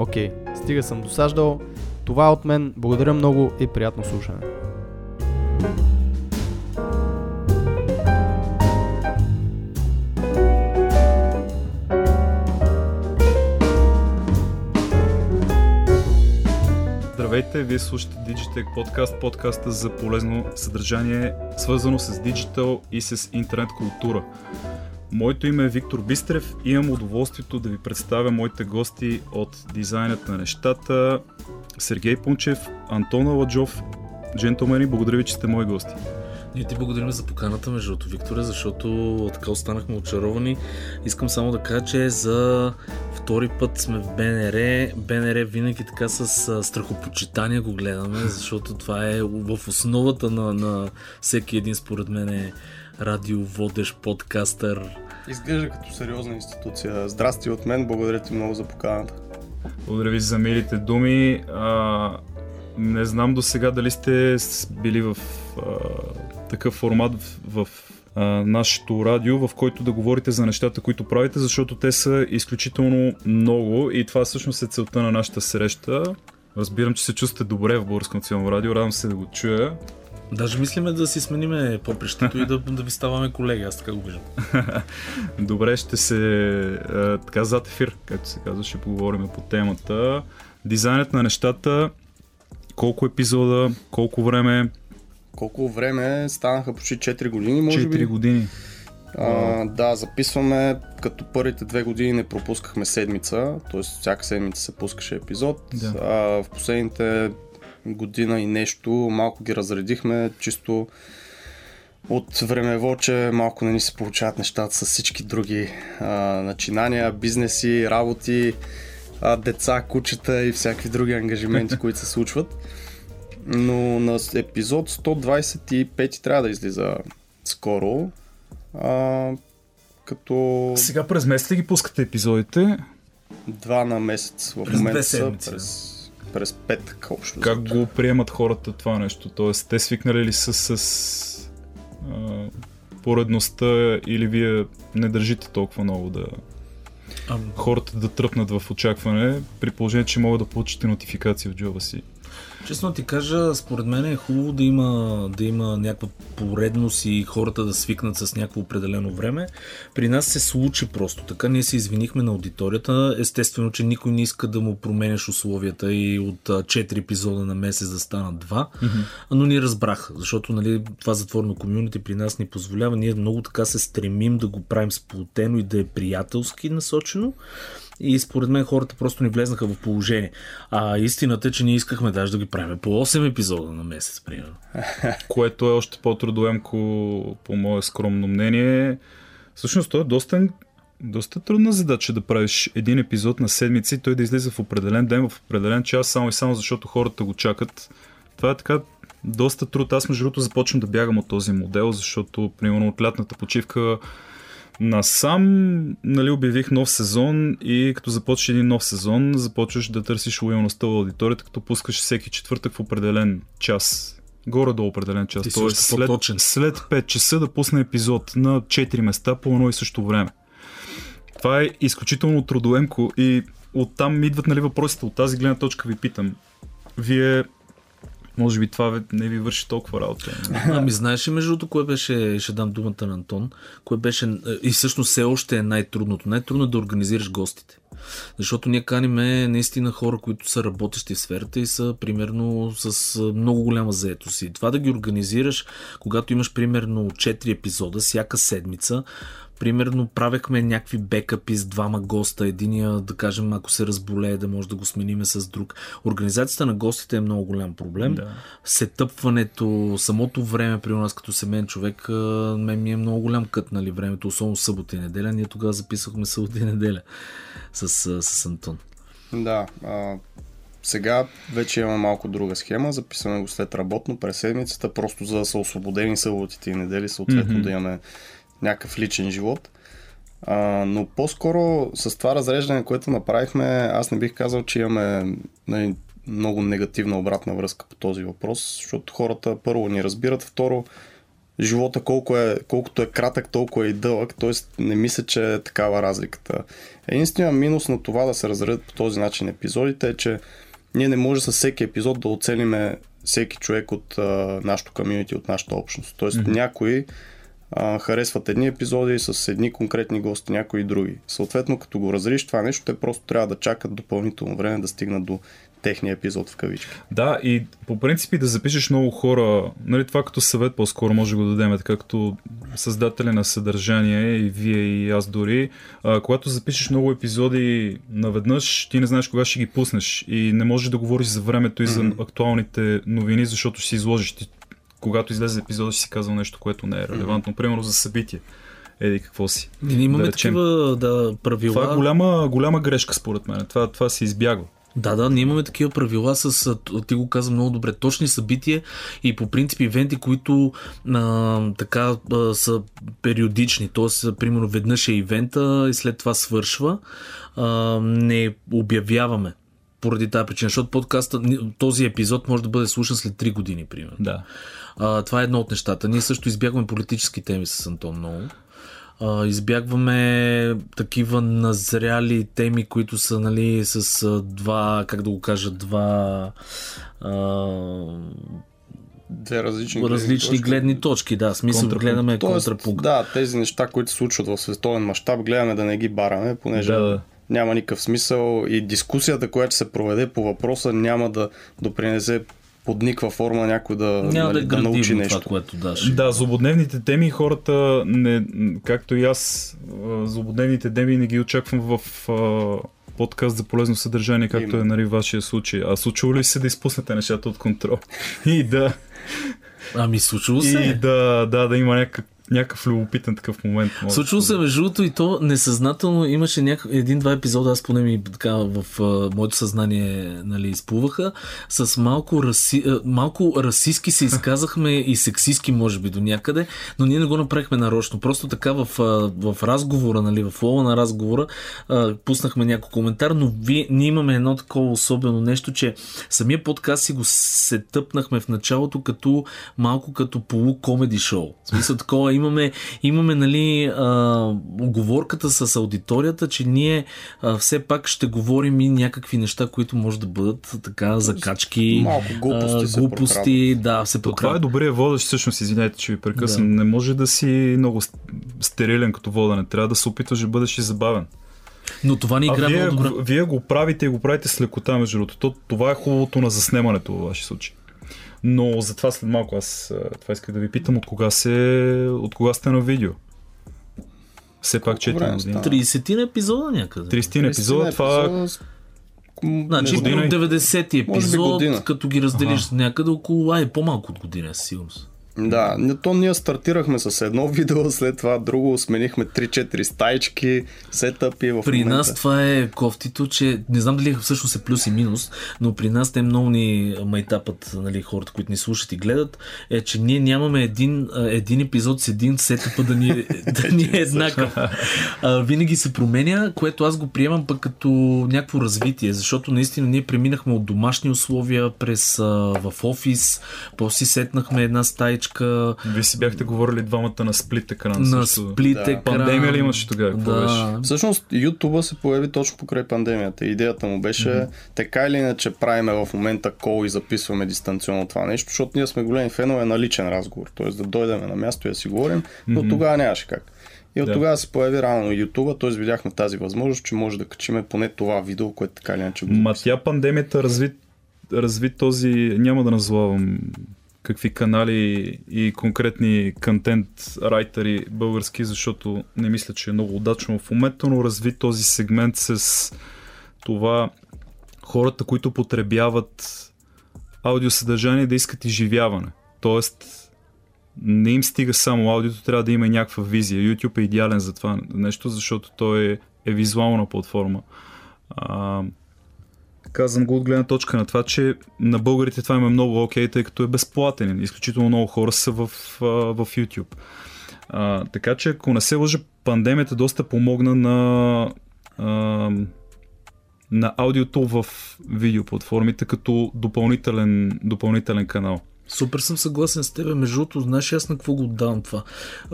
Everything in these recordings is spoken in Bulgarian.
Окей, стига съм досаждал. Това е от мен. Благодаря много и приятно слушане. Здравейте, вие слушате Digitech подкаст, подкаста за полезно съдържание, свързано с диджитал и с интернет култура. Моето име е Виктор Бистрев и имам удоволствието да ви представя моите гости от дизайнът на нещата, Сергей Пунчев, Антон Аладжов. Джентълмени, благодаря ви, че сте мои гости. Ние ти благодарим за поканата, между другото, Викторе, защото така останахме очаровани. Искам само да кажа, че за втори път сме в БНР. БНР винаги така с страхопочитание го гледаме, защото това е в основата на, на всеки един, според мен, е радиоводещ, подкастър. Изглежда като сериозна институция. Здрасти от мен, благодаря ти много за поканата. Благодаря ви за милите думи. А, не знам до сега дали сте били в а, такъв формат в, в а, нашето радио, в който да говорите за нещата, които правите, защото те са изключително много и това всъщност е целта на нашата среща. Разбирам, че се чувствате добре в Българско национално радио, радвам се да го чуя. Даже мислиме да си смениме попрището и да, да ви ставаме колеги, аз така го виждам. Добре, ще се а, така зад ефир, както се казва, ще поговорим по темата. Дизайнът на нещата, колко епизода, колко време, Колко време станаха почти 4 години, може 4 би. години. А, да, записваме, като първите две години не пропускахме седмица, т.е. всяка седмица се пускаше епизод. Да. А, в последните година и нещо малко ги разредихме, чисто от времево, че малко не ни се получават нещата с всички други а, начинания, бизнеси, работи, а, деца, кучета и всякакви други ангажименти, които се случват. Но на епизод 125 трябва да излиза скоро. А, като Сега през месец ли ги пускате епизодите? два на месец в През момента две седмици, през, през петък общо. Как го приемат хората това нещо? Тоест, те свикнали ли са с а, поредността или вие не държите толкова много да А, хората да тръпнат в очакване, при положение, че могат да получите нотификации в джоба си? Честно ти кажа, според мен е хубаво да има, да има някаква поредност и хората да свикнат с някакво определено време. При нас се случи просто така. Ние се извинихме на аудиторията. Естествено, че никой не иска да му променяш условията и от а, 4 епизода на месец да станат 2. Но ни разбраха, защото нали, това затворено комюнити при нас ни позволява. Ние много така се стремим да го правим сплотено и да е приятелски насочено. И според мен хората просто ни влезнаха в положение. А истината е, че ние искахме даже да ги правим по 8 епизода на месец, примерно. което е още по-трудоемко, по мое скромно мнение. Всъщност, то е доста, доста трудна задача да правиш един епизод на седмица и той да излиза в определен ден, в определен час, само и само защото хората го чакат. Това е така доста труд. Аз между другото започвам да бягам от този модел, защото примерно от лятната почивка насам нали, обявих нов сезон и като започнеш един нов сезон, започваш да търсиш лоялността в аудиторията, като пускаш всеки четвъртък в определен час. Горе-долу определен час. Ти Тоест след, по-точен. след 5 часа да пусне епизод на 4 места по едно и също време. Това е изключително трудоемко и оттам идват нали, въпросите. От тази гледна точка ви питам. Вие може би това не ви върши толкова работа. Ами знаеш ли между другото, кое беше, ще дам думата на Антон, кое беше, и всъщност все още е най-трудното. Най-трудно е да организираш гостите. Защото ние каниме наистина хора, които са работещи в сферата и са примерно с а, много голяма заетост. И това да ги организираш, когато имаш примерно 4 епизода всяка седмица, примерно правехме някакви бекъпи с двама госта. Единия, да кажем, ако се разболее, да може да го смениме с друг. Организацията на гостите е много голям проблем. Да. Сетъпването, самото време при нас като семейен човек, мен ми е много голям кът, нали, времето, особено събота и неделя. Ние тогава записахме събота и неделя с, с Антон. Да. А, сега вече имаме малко друга схема. Записваме го след работно през седмицата, просто за да са освободени съботите и недели, съответно Мгм. да имаме някакъв личен живот. А, но по-скоро с това разреждане, което направихме, аз не бих казал, че имаме нали, много негативна обратна връзка по този въпрос, защото хората първо ни разбират, второ живота колко е, колкото е кратък, толкова е и дълъг, т.е. не мисля, че е такава разликата. Единственият минус на това да се разредят по този начин епизодите е, че ние не може с всеки епизод да оцелиме всеки човек от а, нашото комьюнити, от нашата общност. Тоест mm-hmm. някои а, харесват едни епизоди с едни конкретни гости, някои други. Съответно, като го разриш това нещо, те просто трябва да чакат допълнително време да стигнат до техния епизод в кавички. Да, и по принцип да запишеш много хора, нали, това като съвет по-скоро може да го дадем, така като създатели на съдържание и вие и аз дори, а, когато запишеш много епизоди наведнъж, ти не знаеш кога ще ги пуснеш и не можеш да говориш за времето и за актуалните новини, защото ще си изложиш. Ти, когато излезе епизода, ще си казал нещо, което не е релевантно, примерно за събитие. Еди какво си. Ние имаме Да речем. такива да, правила. Това е голяма, голяма грешка според мен. Това, това се избягва. Да, да, ние имаме такива правила с, ти го каза много добре, точни събития и по принцип ивенти, които а, така а, са периодични, т.е. примерно веднъж е ивента и след това свършва, а, не обявяваме поради тази причина, защото подкаста, този епизод може да бъде слушан след 3 години, примерно. Да. А, това е едно от нещата. Ние също избягваме политически теми с Антон много. А, избягваме такива назряли теми, които са нали, с а, два, как да го кажа, два а, Две различни, различни гледни точки. Да, смисъл Контрапункт. гледаме Тоест, контрапункт. да, тези неща, които се случват в световен мащаб, гледаме да не ги бараме, понеже Да, да. няма никакъв смисъл и дискусията, която се проведе по въпроса, няма да допринесе под никаква форма някой да, Няма да нали, е да научи нещо. това, което даш. Да, злободневните теми хората, не, както и аз, злободневните теми не ги очаквам в а, подкаст за полезно съдържание, както Именно. е нали, вашия случай. А случва ли се да изпуснете нещата от контрол? и да, Ами случило се. и да, да, да има някакъв, някакъв любопитен такъв момент. да се между другото и то несъзнателно имаше няк... един-два епизода, аз поне ми така в а, моето съзнание нали, изплуваха, с малко, раси... малко расистски се изказахме и сексистски може би до някъде, но ние не го направихме нарочно. Просто така в, а, в разговора, нали, в лова на разговора, а, пуснахме някой коментар, но вие, ние имаме едно такова особено нещо, че самия подкаст си го се тъпнахме в началото като малко като полу-комеди шоу. В смисъл такова имаме, имаме нали, а, оговорката с аудиторията, че ние а, все пак ще говорим и някакви неща, които може да бъдат така закачки, малко глупости а, се глупости да, се То това е добрия водещ, всъщност, извинете, че ви прекъсвам. Да. Не може да си много ст- стерилен като водене. Трябва да се опитваш да бъдеш и забавен. Но това ни играе вие, много добре. вие го правите и го правите с лекота, между другото. То, това е хубавото на заснемането във вашия случай. Но затова след малко аз това исках да ви питам от кога, се, от кога сте на видео. Все пак 4 време години. стана? 30 на епизода някъде. 30 епизода, това Епизода м, Значи, година и- 90-ти Може би епизод, година. като ги разделиш някъде около, ай, по-малко от година, със сигурност. Да, то ние стартирахме с едно видео, след това друго, сменихме 3-4 стаички, сетъпи в При момента. нас това е кофтито, че не знам дали всъщност е плюс и минус, но при нас те много ни майтапът, нали, хората, които ни слушат и гледат, е, че ние нямаме един, един епизод с един сетъпа да ни, е- да ни е еднакъв. А, винаги се променя, което аз го приемам пък като някакво развитие, защото наистина ние преминахме от домашни условия през а, в офис, после сетнахме една стаичка Вие си бяхте говорили двамата на сплит екран. на също. сплит Да. екран. Пандемия ли имаше тогава? Какво беше? Да. Всъщност YouTube се появи точно покрай пандемията. Идеята му беше mm-hmm. така или иначе правиме в момента кол и записваме дистанционно това нещо, защото ние сме големи фенове на личен разговор. Т.е. да дойдем на място и да си говорим, но Мгм. тогава нямаше как. И от Да. тогава се появи рано YouTube, т.е. видяхме тази възможност, че може да качиме поне това видео, което така или иначе го Ма тя пандемията разви, разви този, няма да назовавам какви канали и конкретни контент райтери български, защото не мисля, че е много удачно в момента, но разви този сегмент с това хората, които потребяват аудиосъдържание да искат изживяване. Тоест, не им стига само аудиото, трябва да има и някаква визия. YouTube е идеален за това нещо, защото той е, е визуална платформа. А, казвам го от гледна точка на това, че на българите това им е много окей, тъй като е безплатен. Изключително много хора са в, в YouTube. А, така че, ако не се лъжа, пандемията доста помогна на, а, на аудиото в видеоплатформите като допълнителен, допълнителен канал. Супер съм съгласен с теб. Между другото, знаеш аз на какво го отдавам това?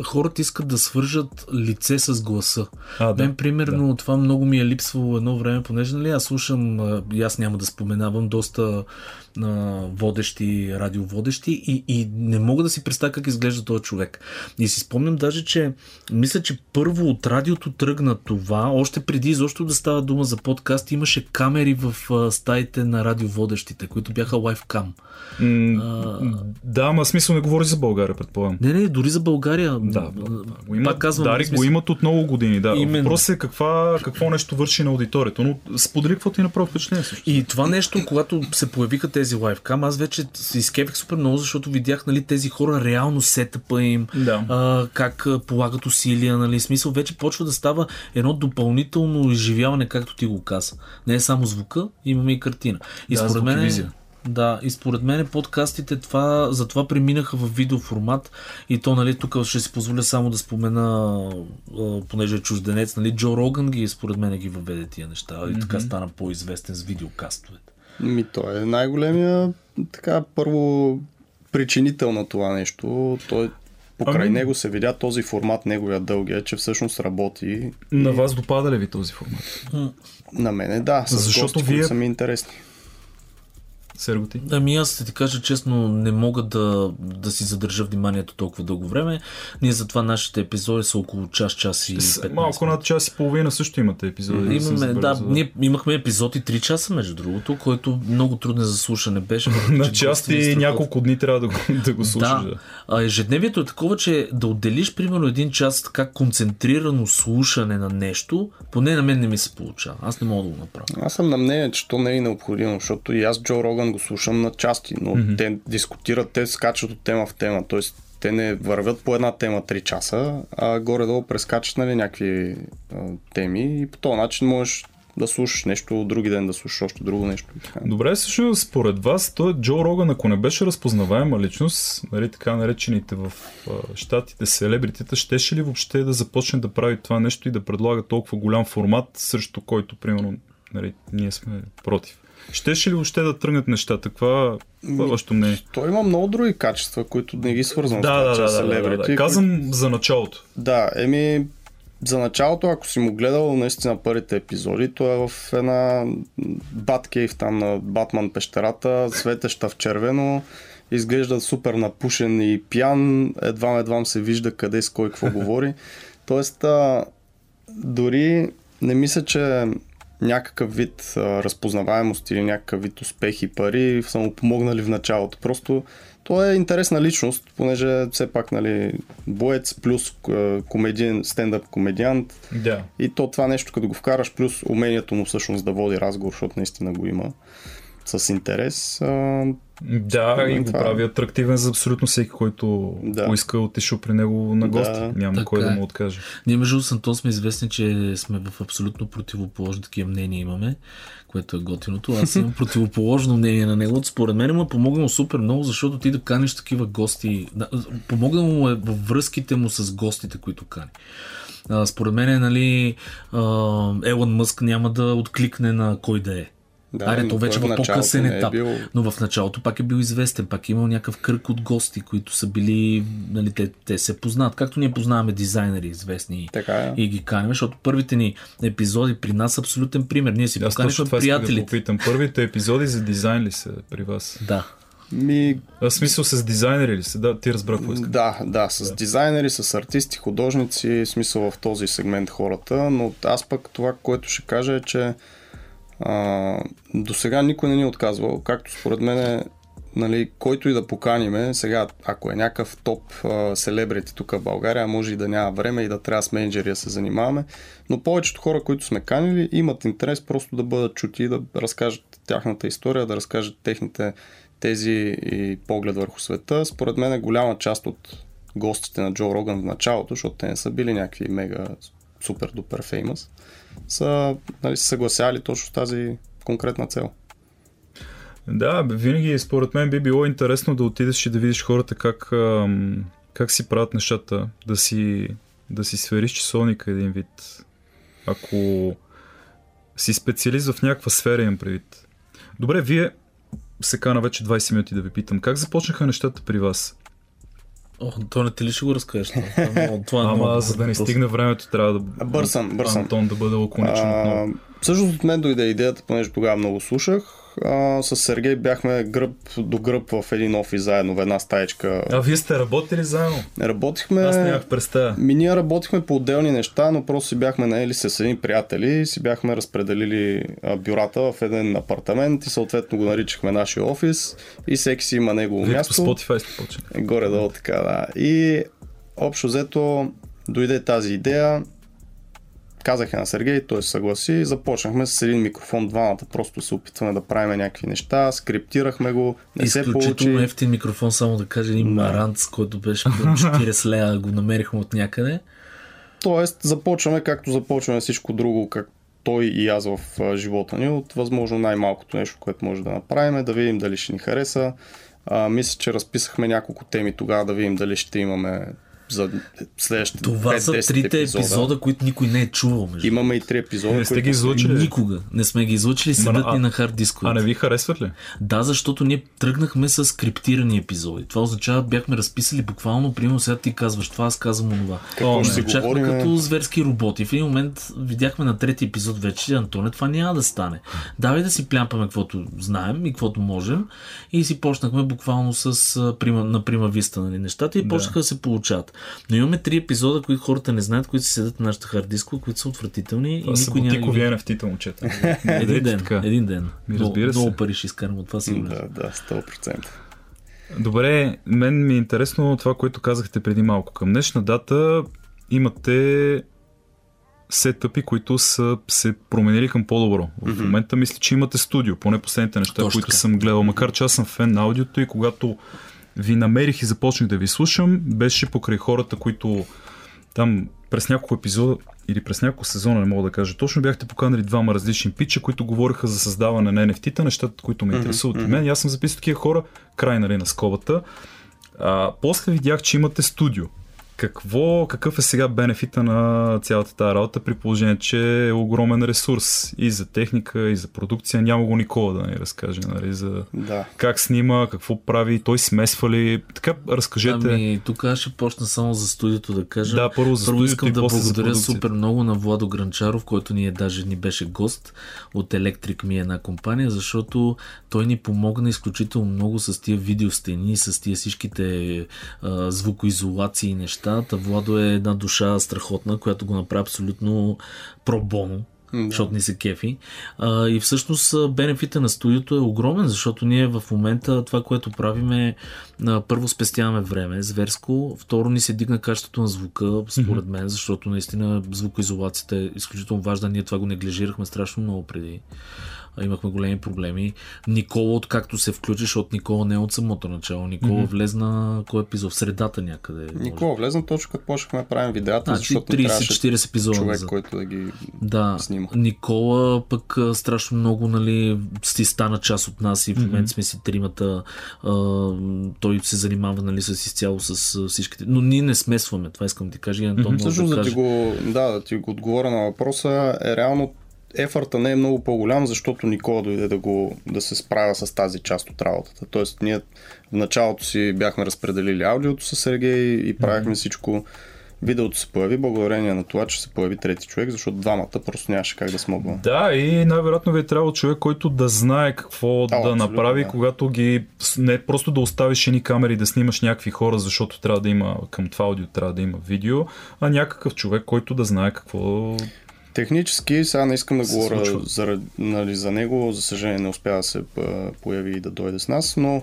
Хората искат да свържат лице с гласа. А, Да, Мен, примерно, да. това много ми е липсвало едно време, понеже нали, аз слушам, аз няма да споменавам, доста водещи, радиоводещи и, и не мога да си представя как изглежда този човек. И си спомням даже, че мисля, че първо от радиото тръгна това, още преди изобщо да става дума за подкаст, имаше камери в стаите на радиоводещите, които бяха лайфкам. Да, ама смисъл не говори за България, предполагам. Не, не, дори за България. Да, го имат, пак казвам, Дарик смисъл- го имат от много години. Да. Именно. Въпросът е каква, какво нещо върши на аудиторията. Но сподели какво ти направи впечатление също. И това нещо, когато се появиха тези лайфкам, аз вече се изкепих супер много, защото видях нали, тези хора реално сетъпа им, Да. а, как полагат усилия, нали, смисъл вече почва да става едно допълнително изживяване, както ти го каза. Не е само звука, имаме и картина. И Да, според мен визия. да, и според мен подкастите това, затова преминаха в видеоформат и то, нали, тук ще си позволя само да спомена, понеже е чужденец, нали, Джо Роган ги, според мен ги въведе тия неща и така стана по-известен с видеокастовете. Ми, той е най-големия, така, първо причинител на това нещо. Той покрай Ами- него се видя този формат, неговия дългия, че всъщност работи. На вас допада ли ви този формат? На мене да, с Защото гости, вие- които са ми интересни. Серго ти? Ами аз да ти кажа честно, не мога да, да си задържа вниманието толкова дълго време. Ние затова нашите епизоди са около час, час и С- 15 Малко над час и половина също имате епизоди. Имаме, да, забелязал. ние имахме епизод и 3 часа, между другото, който много трудно за слушане беше. На гостите ни няколко дни трябва да го, да го слушаш. Да. А ежедневието е такова, че да отделиш примерно един час така концентрирано слушане на нещо, поне на мен не ми се получава. Аз не мога да го направя. Аз съм на мнение, че то не е необходимо, защото и аз Джо Роган го слушам на части, но mm-hmm. те дискутират, те скачат от тема в тема, т.е. те не вървят по една тема 3 часа, а горе-долу прескачат нали, някакви а, теми и по този начин можеш да слушаш нещо, други ден да слушаш още друго нещо. Добре, също според вас, той Джо Роган, ако не беше разпознаваема личност, нали, така наречените в а, щатите селебритета, щеше ли въобще да започне да прави това нещо и да предлага толкова голям формат, срещу който, примерно, нали, ние сме против? Щеше ли въобще да тръгнат нещата? Каква, вашето мнение? Той има много други качества, които не ги свързвам Да, с това, да, че да, е да, да, селебрити, да. които- Казвам за началото. Да, еми, за началото, ако си му гледал наистина първите епизоди, то е в една Баткейв там на Батман пещерата, светеща в червено, изглежда супер напушен и пиян, едва едвам се вижда къде с кой какво говори. Тоест, а, дори не мисля, че някакъв вид а, разпознаваемост или някакъв вид успех и пари са му помогнали в началото. Просто той е интересна личност, понеже все пак, нали, боец плюс комедиен, стендъп комедиант Да. и то това нещо, като го вкараш, плюс умението му всъщност да води разговор, защото наистина го има с интерес. А, Да, и го това е. прави атрактивен за абсолютно всеки, който Да. поиска отишъл при него на гости. Да. Няма Така кой да е. му откаже. Ние между с Антон сме известни, че сме в абсолютно противоположни такива мнения имаме, което е готиното. Аз имам противоположно мнение на него. Според мен му е помогнал супер много, защото ти да каниш такива гости. Помогнал му е във връзките му с гостите, които кани. Според мен, нали, а, Елън Мъск няма да откликне на кой да е. Да, Аре, то вече в по-късен е етап. бил- Но в началото пак е бил известен, пак е имал някакъв кръг от гости, които са били, нали, те, те се познават. Както ние познаваме дизайнери известни Така е. и ги каним, защото първите ни епизоди при нас са абсолютен пример. Ние си поканихме исках да попитам. Първите епизоди за дизайн ли са при вас? Да. Ми, А, смисъл с дизайнери ли си? Да, ти разбрах какво да, да, с дизайнери, с артисти, художници, смисъл в този сегмент хората, но аз пък това, което ще кажа е, че до сега никой не ни е отказвал, както според мен е, нали, който и да поканиме, сега ако е някакъв топ селебрити тук в България, може и да няма време и да трябва с менеджери да се занимаваме, но повечето хора, които сме канили, имат интерес просто да бъдат чути и да разкажат тяхната история, да разкажат техните тези и поглед върху света. Според мен е голяма част от гостите на Джо Роган в началото, защото те не са били някакви мега супер дупер феймъс, са нали, съгласяли точно тази конкретна цел. Да, винаги според мен би било интересно да отидеш и да видиш хората как, как си правят нещата, да си, да си свериш часовника един вид. Ако си специалист в някаква сфера имам предвид. Добре, вие се кана вече 20 минути да ви питам. Как започнаха нещата при вас? О, то не ти ли ще го разкажеш? Това, това, е е Ама много за да не стигне времето, трябва да Бърсам, бърсам. Антон да бъде лаконичен отново. всъщност от мен дойде идеята, понеже тогава много слушах. А, с Сергей бяхме гръб до гръб в един офис заедно в една стаечка. А вие сте работили заедно? Работихме... Аз нямах представа. Ми ние работихме по отделни неща, но просто си бяхме наели с едни приятели и си бяхме разпределили а, бюрата в един апартамент и съответно го наричахме нашия офис и всеки си има негово Вие като място. Spotify сте почнали. Горе-долу така, да. И общо взето дойде тази идея. Казах я на Сергей, той се съгласи. Започнахме с един микрофон двамата, просто се опитваме да правим някакви неща, скриптирахме го, не се Изключително получи. ефтин микрофон, само да кажа, един Да. маранц, който беше по 40 лея, го намерихме от някъде. Тоест, започваме както започваме всичко друго, как той и аз в живота ни, от възможно най-малкото нещо, което може да направим, да видим дали ще ни хареса. А, мисля, че разписахме няколко теми тогава, да видим дали ще имаме за следващите Това са 5-10 трите епизода. епизода, които никой не е чувал. Между. Имаме и три епизода, Не сте които ги излучили? Никога не сме ги излучили, седат а- ни на хард дискове. А не ви харесват ли? Да, защото ние тръгнахме с скриптирани епизоди. Това означава, бяхме разписали буквално, примерно сега ти казваш това, аз казвам онова. Какво ще Звучахме говорим? като зверски роботи. В един момент видяхме на трети епизод вече, Антоне, това няма да стане. Давай да си плямпаме каквото знаем и каквото можем. И си почнахме буквално с на прима виста нали, нещата и Да. почнаха да се получават. Но имаме три епизода, които хората не знаят, които си седат на нашата хард диско, които са отвратителни. Това и никой няма бутикови види. NFT-та, момчета. Един ден, един ден. Ми, Много- разбира се. Много пари ще изкарам от това сигурно. Да, да, 100%. Добре, мен ми е интересно това, което казахте преди малко. Към днешна дата имате сетъпи, които са се променили към по-добро. В момента мисля, че имате студио, поне последните неща, Точно които така. съм гледал. Макар че аз съм фен на аудиото и когато ви намерих и започнах да ви слушам, беше покрай хората, които там през няколко епизода или през няколко сезона, не мога да кажа точно, бяхте поканали двама различни пича, които говориха за създаване на NFT-та, нещата, които ме интересуват и мен. И аз съм записал такива хора, край нали, на скобата. А, после видях, че имате студио. Какво, какъв е сега бенефита на цялата тази работа, при положение, че е огромен ресурс и за техника, и за продукция. Няма го Никола да ни разкаже, нали, за Да. как снима, какво прави, той смесва ли. Така, разкажете. Ами, тук аз ще почна само за студиото да кажа. да, първо за Първо искам и да после за благодаря продукцията. супер много на Владо Гранчаров, който ни е даже ни беше гост от Electric Mi една компания, защото той ни помогна изключително много с тия видеостени, с тия всичките а, звукоизолации и неща. Та Владо е една душа страхотна, която го направи абсолютно пробоно. Да. защото ни се кефи. А, и всъщност бенефита на студиото е огромен, защото ние в момента това, което правим е първо спестяваме време, зверско, второ ни се дигна качеството на звука, според мен, защото наистина звукоизолацията е изключително важна. Ние това го неглижирахме страшно много преди. Имахме големи проблеми. Никола, откакто се включи, защото Никола не е от самото начало. Никола влезна кой епизод? В средата някъде. може. Никола влезна точно като почнахме да правим видеята, Значи защото ни трябваше 30-40 епизода човек, назад. който да ги Да, снима. Никола пък страшно много нали, си стана част от нас и в момента сме си тримата. А, той се занимава нали, с изцяло с всичките. Но ние не смесваме, това искам да ти кажа. Антон може Всъщност да да ти, го, да, да ти го отговоря на въпроса, е реално ефорта не е много по-голям, защото Никола дойде да, го, да се справя с тази част от работата. Тоест, ние в началото си бяхме разпределили аудиото с Сергей и правихме всичко. видеото се появи благодарение на това, че се появи трети човек, защото двамата просто нямаше как да смогваме. Да, и най-вероятно ви е трябвало човек, който да знае какво да абсолютно, направи, да. когато ги... Не просто да оставиш едни камери да снимаш някакви хора, защото трябва да има към това аудио трябва да има видео, а някакъв човек, който да знае какво... Технически, сега не искам да Се говоря случва. за, нали, за него, за съжаление не успя да се появи и да дойде с нас, но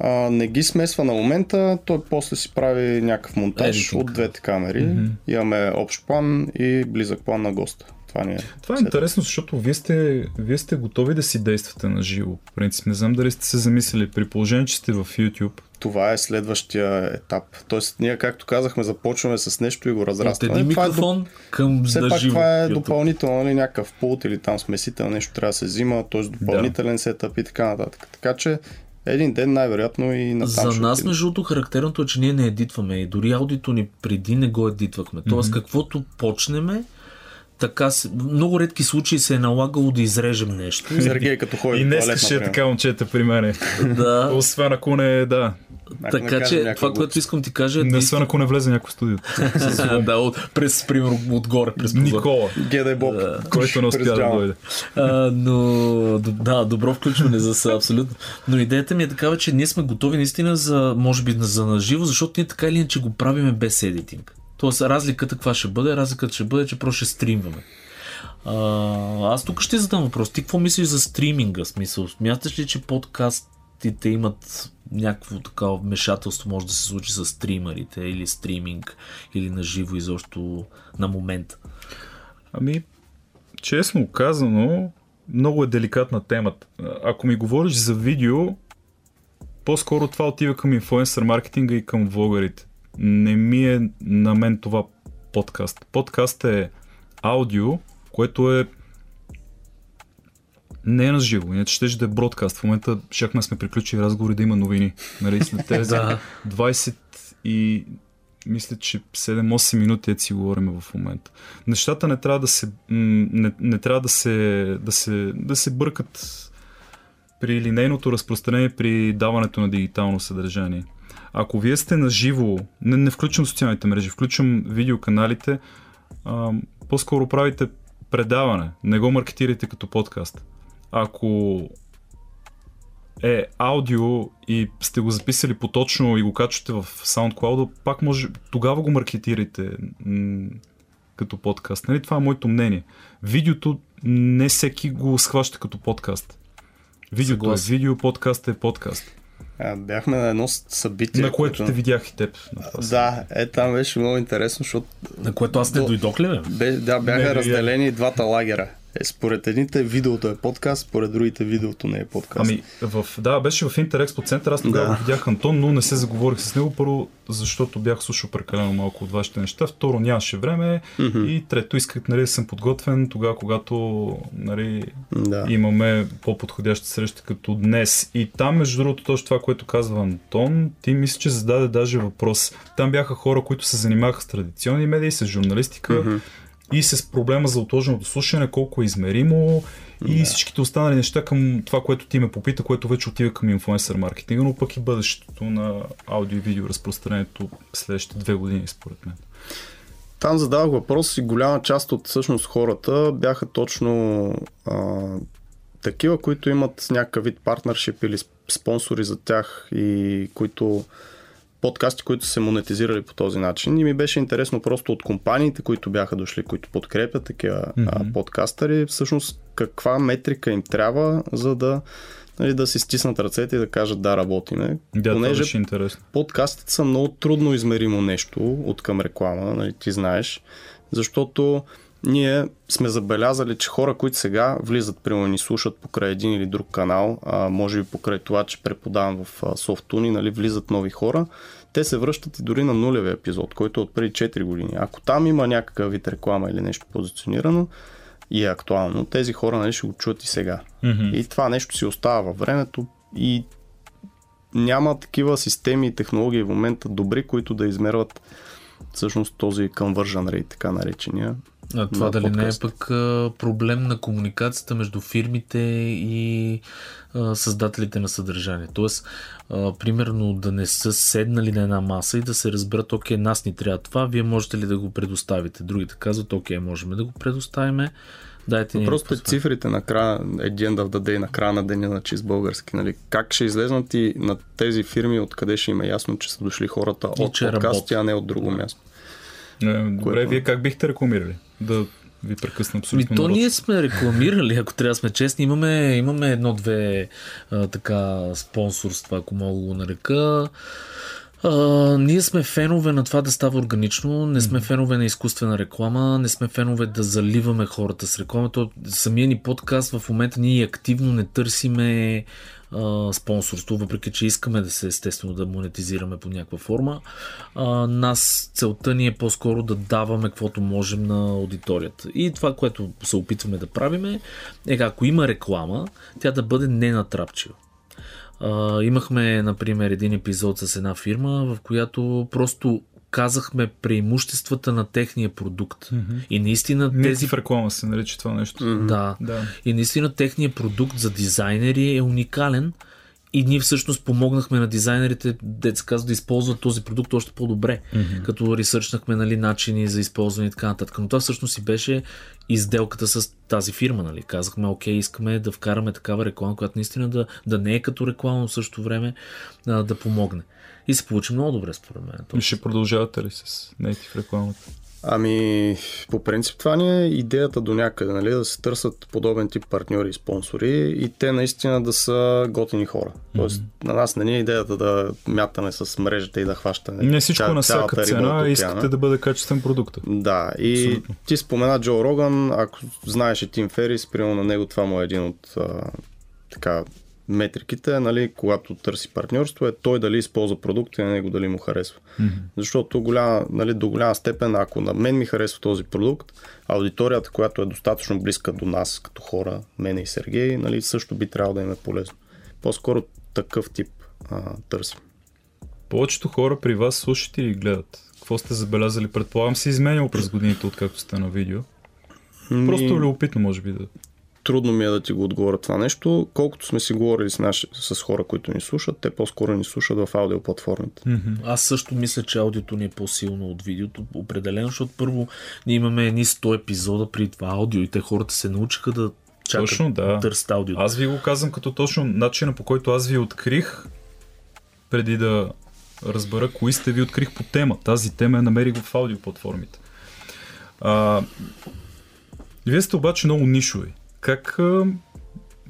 а, не ги смесва на момента, той после си прави някакъв монтаж Едитинг. от двете камери. Мгм. Имаме общ план и близък план на госта. Това ни е. Това е интересно, защото вие сте, вие сте готови да си действате на живо. В принцип, не знам дали сте се замислили при положение, че сте в YouTube. Това е следващия етап. Тоест, ние, както казахме, започваме с нещо и го От разрастваме. един Това е микрофон към Все на пак живо. това е YouTube. допълнително нали, някакъв пулт или там смесител, нещо трябва да се взима, т.е. допълнителен сетъп и така нататък. Така че един ден най-вероятно и на За нас, между другото, характерното е, че ние не едитваме и дори аудито ни преди не го едитвахме. Тоест, каквото почнеме, така много редки случаи се е налагало да изрежем нещо. Сергей като ходи И днес ще е така момчета при мене. да. Освен ако не, да. Ако Така че това, което искам ти кажа е Не освен ако не влезе някой в студиото. да, от, през, примерно, отгоре, през. Никола, Гедай Боб. който не успя да дойде. А, но да, добро включване за са, абсолютно. Но идеята ми е такава, че ние сме готови наистина за, може би, за наживо, защото ние така или иначе го правиме без едитинг. Тоест, разликата каква ще бъде? Разликата ще бъде, че просто ще стримваме. А, аз тук ще задам въпрос. Ти какво мислиш за стриминга? Смисъл, смяташ ли, че подкастите имат някакво такава вмешателство може да се случи с стримерите или стриминг или на живо изобщо на момент? Ами, честно казано, много е деликатна темата. Ако ми говориш за видео, по-скоро това отива към инфлуенсър маркетинга и към влогарите. Не ми е на мен това подкаст. Подкаст е аудио, което е не е на живо, иначе ще да е бродкаст. В момента чакаме сме приключили разговори да има новини. Нали, след тези Да. 20 и мисля, че 7-8 минути е си говорим в момента. Нещата не трябва да се, не, не трябва да се, да се, да се бъркат при линейното разпространение при даването на дигитално съдържание. Ако вие сте на живо, не, не включвам социалните мрежи, включвам видеоканалите, а, по-скоро правите предаване, не го маркетирайте като подкаст. Ако е аудио и сте го записали поточно и го качвате в SoundCloud, пак може, тогава го маркетирайте м- като подкаст. Нали? Това е моето мнение. Видеото не всеки го схваща като подкаст. Видеото Съгласен. е видео, подкаст е подкаст. А, бяхме на едно събитие. на което те видях и теб. На това Да, е там беше много интересно, защото На което аз не До- дойдох ли, бе? да, бяха Не, разделени двата лагера. Е, според едните видеото е подкаст, според другите видеото не е подкаст.Ами, в, да, беше в Интерекспо център, аз тогава Да. да. видях Антон, но не се заговорих с него. Първо, защото бях слушал прекалено малко от вашите неща. Второ, нямаше време. Мгм. И трето, исках нали, да съм подготвен тогава, когато нали, да. имаме по-подходяща среща като днес. И там, между другото, точно това, което казва Антон, ти мисля, че зададе даже въпрос. Там бяха хора, които се занимаваха с традиционни медии, с журналистика Мгм. И с проблема за отложеното слушане, колко е измеримо и Да. всичките останали неща към това, което ти ме попита, което вече отива към инфлуенсър маркетинга, но пък и бъдещето на аудио и видео разпространението следващите две години, според мен. Там задавах въпрос и голяма част от всъщност хората бяха точно а, такива, които имат някакъв вид партнершип или сп- спонсори за тях и които подкасти, които се монетизирали по този начин. И ми беше интересно просто от компаниите, които бяха дошли, които подкрепят такива а, Мгм. подкастъри, всъщност каква метрика им трябва, за да, нали, да си стиснат ръцете и да кажат да, работиме. Да, това Понеже беше интересно. подкастите са много трудно измеримо нещо от към реклама, нали, ти знаеш, защото ние сме забелязали, че хора, които сега влизат, примерно ни слушат покрай един или друг канал, а, може би покрай това, че преподавам в а, Софтуни, нали, влизат нови хора, те се връщат и дори на нулевия епизод, който е от преди 4 години. Ако там има някакъв вид реклама или нещо позиционирано и е актуално, тези хора нали, ще го чуят и сега. Мгм. И това нещо си остава във времето и няма такива системи и технологии в момента добри, които да измерват всъщност този conversion rate, така наречения. А това на дали не е подкаст. пък проблем на комуникацията между фирмите и а, създателите на съдържание. Тоест, а, примерно да не са седнали на една маса и да се разберат, окей, нас ни трябва това, вие можете ли да го предоставите? Другите казват, окей, можем да го предоставиме. Дайте ни Просто е цифрите на края, един да даде на края на деня на чист български. Нали? Как ще излезнат и на тези фирми, откъде ще им е ясно, че са дошли хората И от работи. а не от друго място. Е, Добре, Което- вие как бихте рекламирали? Да ви прекъсна абсолютно. то нарочно. ние сме рекламирали, ако трябва да сме честни. Имаме, имаме едно-две така спонсорства, ако мога да го нарека. А, ние сме фенове на това да става органично, не сме фенове на изкуствена реклама, не сме фенове да заливаме хората с реклама. То, самия ни подкаст в момента ние активно не търсиме спонсорство, въпреки че искаме да се естествено да монетизираме по някаква форма. А, нас целта ни е по-скоро да даваме каквото можем на аудиторията. И това, което се опитваме да правиме е ако има реклама, тя да бъде ненатрапчива. А, имахме, например, един епизод с една фирма, в която просто казахме преимуществата на техния продукт. Мгм. И наистина Тези тези в реклама се нарича това нещо. да. Да. И наистина техният продукт за дизайнери е уникален и ние всъщност помогнахме на дизайнерите, деца казва, да използват този продукт още по-добре, mm-hmm. като ресърчнахме нали, начини за използване и така нататък. Но това всъщност и беше изделката с тази фирма. Нали. Казахме, окей, искаме да вкараме такава реклама, която наистина да, да не е като реклама, но в същото време а, да помогне. И се получи много добре, според мен. И Ще продължавате ли с native рекламата? Ами, по принцип това ни е идеята до някъде, нали, да се търсят подобен тип партньори и спонсори и те наистина да са готини хора. Тоест, mm-hmm. на нас не ни е идеята да мятаме с мрежата и да хващаме. Не всичко ця- на всяка цена, искате да бъде качествен продукт. Да, и Абсолютно. ти спомена Джо Роган, ако знаеш и Тим Ферис, примерно на него това му е един от а, така, метриките, нали, когато търси партньорство, е той дали използва продукта и на него дали му харесва. Мгм. Защото голяма, нали, до голяма степен, ако на мен ми харесва този продукт, аудиторията, която е достатъчно близка до нас, като хора, мене и Сергей, нали, също би трябвало да им е полезно. По-скоро такъв тип а, търсим. Повечето хора при вас слушат или гледат? Какво сте забелязали? Предполагам се изменяло през годините, откакто сте на видео. Просто Ми- любопитно, може би да. Трудно ми е да ти го отговоря това нещо. Колкото сме си говорили с, наши, с хора, които ни слушат, те по-скоро ни слушат в аудиоплатформите. Аз също мисля, че аудиото ни е по-силно от видеото, определено, защото първо ние имаме едни 100 епизода при това аудио и те хората се научиха да чакат, Точно, да. търсят аудиото. Аз ви го казвам като точно начина по който аз ви открих, преди да разбера кои сте ви открих по тема. Тази тема я намерих в аудиоплатформите. А, вие сте обаче много нишови. Как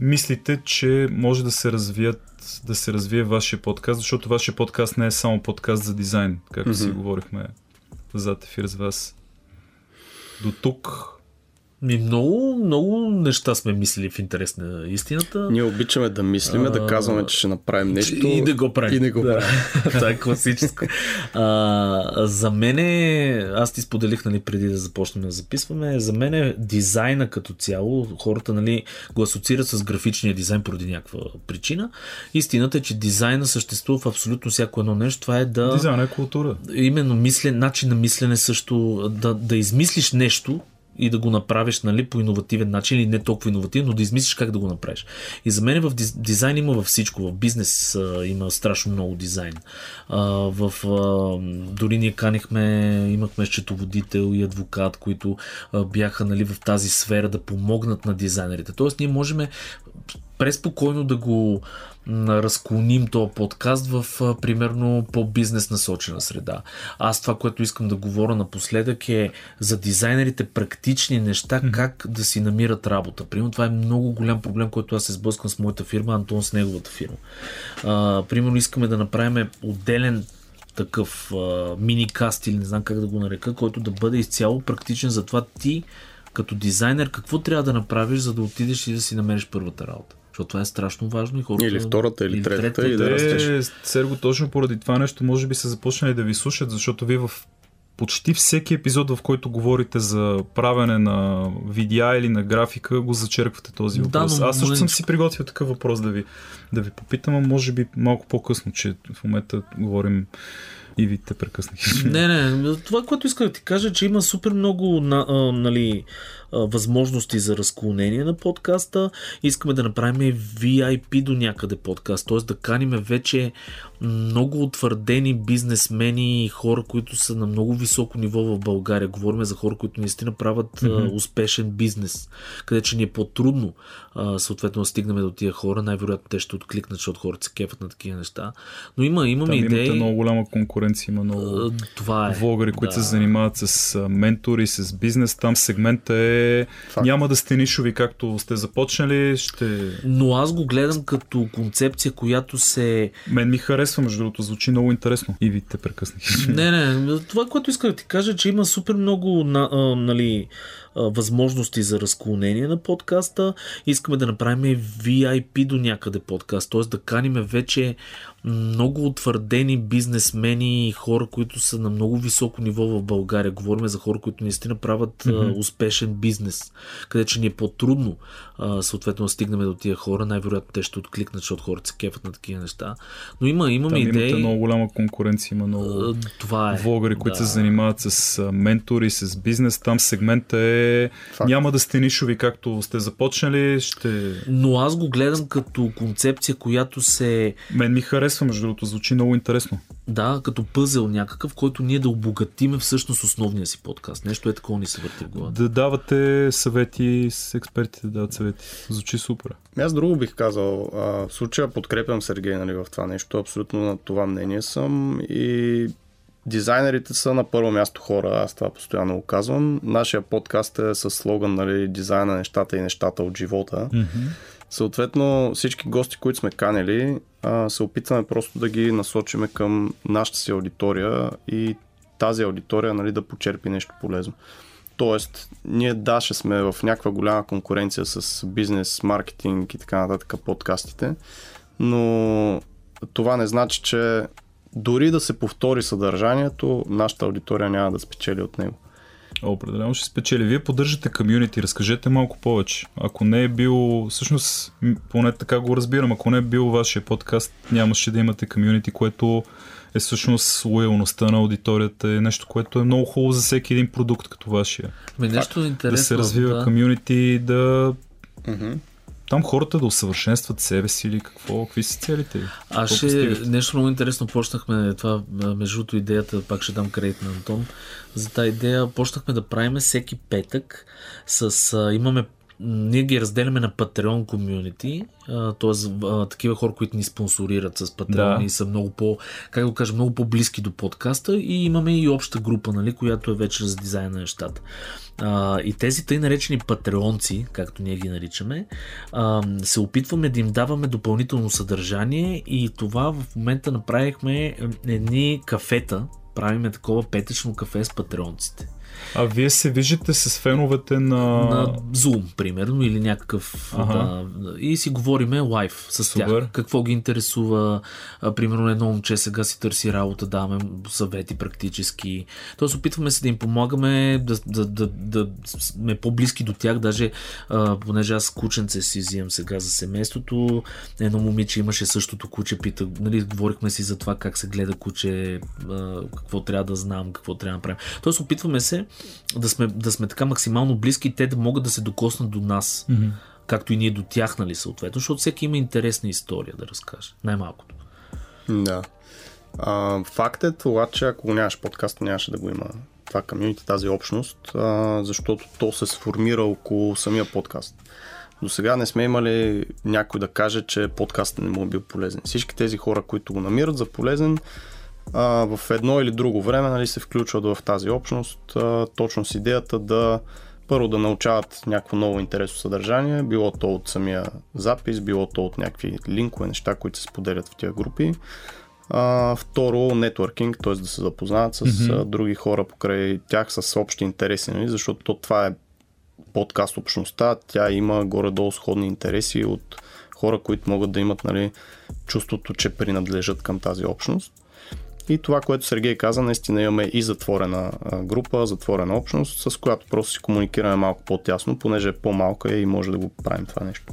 мислите, че може да се развият да се развие вашия подкаст, защото вашия подкаст не е само подкаст за дизайн, както си Мгм. говорихме зад ефир с вас. До тук Ми много, много неща сме мислили в интерес на истината. Ние обичаме да мислиме, да А, казваме, че ще направим нещо. И да го правим. И не го да. правим. Това е класическо. А, за мен аз ти споделих нали, преди да започнем да записваме, за мен е дизайна като цяло, хората нали, го асоциират с графичния дизайн поради някаква причина. Истината е, че дизайна съществува в абсолютно всяко едно нещо. Това е да... дизайн е култура. именно мисля, начин на мислене също, да, да измислиш нещо и да го направиш нали, по иновативен начин или не толкова иновативен, но да измислиш как да го направиш. И за мен в диз- дизайн има във всичко. В бизнес а, има страшно много дизайн. А, в, а, дори ние канихме, имахме счетоводител и адвокат, които а, бяха нали, в тази сфера да помогнат на дизайнерите. Тоест ние можем преспокойно да го разклоним този подкаст в примерно по-бизнес насочена среда. Аз това, което искам да говоря напоследък е за дизайнерите практични неща, как да си намират работа. Примерно това е много голям проблем, който аз се сблъсквам с моята фирма, Антон с неговата фирма. А, примерно искаме да направим отделен такъв а, мини-каст или не знам как да го нарека, който да бъде изцяло практичен за това ти като дизайнер какво трябва да направиш, за да отидеш и да си намериш първата работа. Защото това е страшно важно и хората... Или втората, или третата, и да Те, растеш. Серго, точно поради това нещо, може би са започнали да ви слушат, защото вие в почти всеки епизод, в който говорите за правене на видеа или на графика, го зачерквате този Да, въпрос. но Аз също съм си приготвил такъв въпрос да ви, да ви попитам, а може би малко по-късно, че в момента говорим И ви те прекъснах. Не, не, това, което исках да ти кажа, е, че има супер много на, а, нали, а, възможности за разклонение на подкаста. Искаме да направим VIP до някъде подкаст, т.е. да каним вече много утвърдени бизнесмени и хора, които са на много високо ниво в България. Говорим за хора, които наистина правят mm-hmm. успешен бизнес, къде че ни е по-трудно съответно да стигнем до тия хора. Най-вероятно те ще откликнат, защото хората се кефат на такива неща. Но има, имаме Там идеи. имате много голяма конкуренция, има много Това е. влогъри, които да. се занимават с ментори, с бизнес. Там сегмента е Факт. няма да сте нишови, както сте започнали. Ще... Но аз го гледам като концепция, която се Мен ми харесва, между другото, звучи много интересно. И ви те прекъснах. Не, не, това, което исках да ти кажа, е, че има супер много на, а, нали, възможности за разклонение на подкаста. Искаме да направим VIP до някъде подкаст, т.е. да каним вече много утвърдени бизнесмени и хора, които са на много високо ниво в България. Говорим за хора, които наистина правят mm-hmm. а, успешен бизнес, къде че ни е по-трудно а, съответно да стигнем до тия хора. Най-вероятно те ще откликнат, защото хората се кефат на такива неща. Но има, имаме Там идеи. имате много голяма конкуренция, има много Това е. влогъри, които Да. се занимават с ментори, с бизнес. Там сегмента е Факт. няма да сте нишови, както сте започнали. Ще... Но аз го гледам като концепция, която се. Мен ми харесва, между другото, звучи много интересно. Да, като пъзел някакъв, който ние да обогатиме всъщност основния си подкаст. Нещо е такова ни се върти в главата. Да давате съвети с експертите, да дават съвети. Звучи супер. Ами Аз друго бих казал. А, в случая подкрепям Сергей нали, в това нещо. Абсолютно на това мнение съм. И дизайнерите са на първо място хора. Аз това постоянно го казвам. Нашия подкаст е с слоган нали, дизайна нещата и нещата от живота. Съответно, всички гости, които сме канели, се опитваме просто да ги насочиме към нашата си аудитория и тази аудитория нали, да почерпи нещо полезно. Тоест, ние да, ще сме в някаква голяма конкуренция с бизнес, маркетинг и така нататък подкастите, но това не значи, че дори да се повтори съдържанието, нашата аудитория няма да спечели от него. Определено ще спечели. Вие поддържате комюнити, разкажете малко повече. Ако не е бил, всъщност, поне така го разбирам, ако не е бил вашия подкаст, нямаше да имате комюнити, което е всъщност лоялността на аудиторията, е нещо, което е много хубаво за всеки един продукт като вашия. Ами нещо интересно. да се развива да. комюнити, да Мгм. Там хората да усъвършенстват себе си или какво, какви са целите? Аз ще, постигате? нещо много интересно почнахме това, а, между другото идеята, пак ще дам кредит на Антон, за тази идея почнахме да правим всеки петък с, а, имаме ние ги разделяме на Patreon комюнити, т.е. такива хора, които ни спонсорират с Patreon Да. и са много по, как да кажа, много по-близки до подкаста и имаме и обща група, нали, която е вече за дизайн на нещата. А, и тези тъй наречени патреонци, както ние ги наричаме, а, се опитваме да им даваме допълнително съдържание и това в момента направихме едни кафета, правиме такова петъчно кафе с патреонците. А вие се виждате с феновете на... На Zoom, примерно, или някакъв. Ага. Да, и си говориме лайв с Супер. тях. Какво ги интересува. А, примерно, едно момче сега си търси работа, даваме съвети практически. Тоест, опитваме се да им помагаме, да, да, да, да сме по-близки до тях. Даже, а, понеже аз кученце си взимам сега за семейството, едно момиче имаше същото куче, пита, нали, говорихме си за това как се гледа куче, а, какво трябва да знам, какво трябва да правим. Тоест, опитваме се да сме, да сме така максимално близки и те да могат да се докоснат до нас. Мгм. Както и ние до тях, нали, съответно, защото всеки има интересна история да разкаже. Най-малкото. Да. А, факт е това, че ако го нямаш подкаст, нямаше да го има това комьюнити, тази общност, а, защото то се сформира около самия подкаст. До сега не сме имали някой да каже, че подкастът не му е бил полезен. Всички тези хора, които го намират за полезен, а, в едно или друго време нали, се включват в тази общност, а, точно с идеята да първо да научават някакво ново интересно съдържание, било то от самия запис, било то от някакви линкове, неща, които се споделят в тези групи. А, второ, нетворкинг, т.е. да се запознават с mm-hmm. други хора покрай тях с общи интереси, нали? защото то, това е подкаст общността, тя има горе-долу сходни интереси от хора, които могат да имат нали, чувството, че принадлежат към тази общност. И това, което Сергей каза, наистина имаме и затворена група, затворена общност, с която просто си комуникираме малко по-тясно, понеже е по-малка и може да го правим това нещо.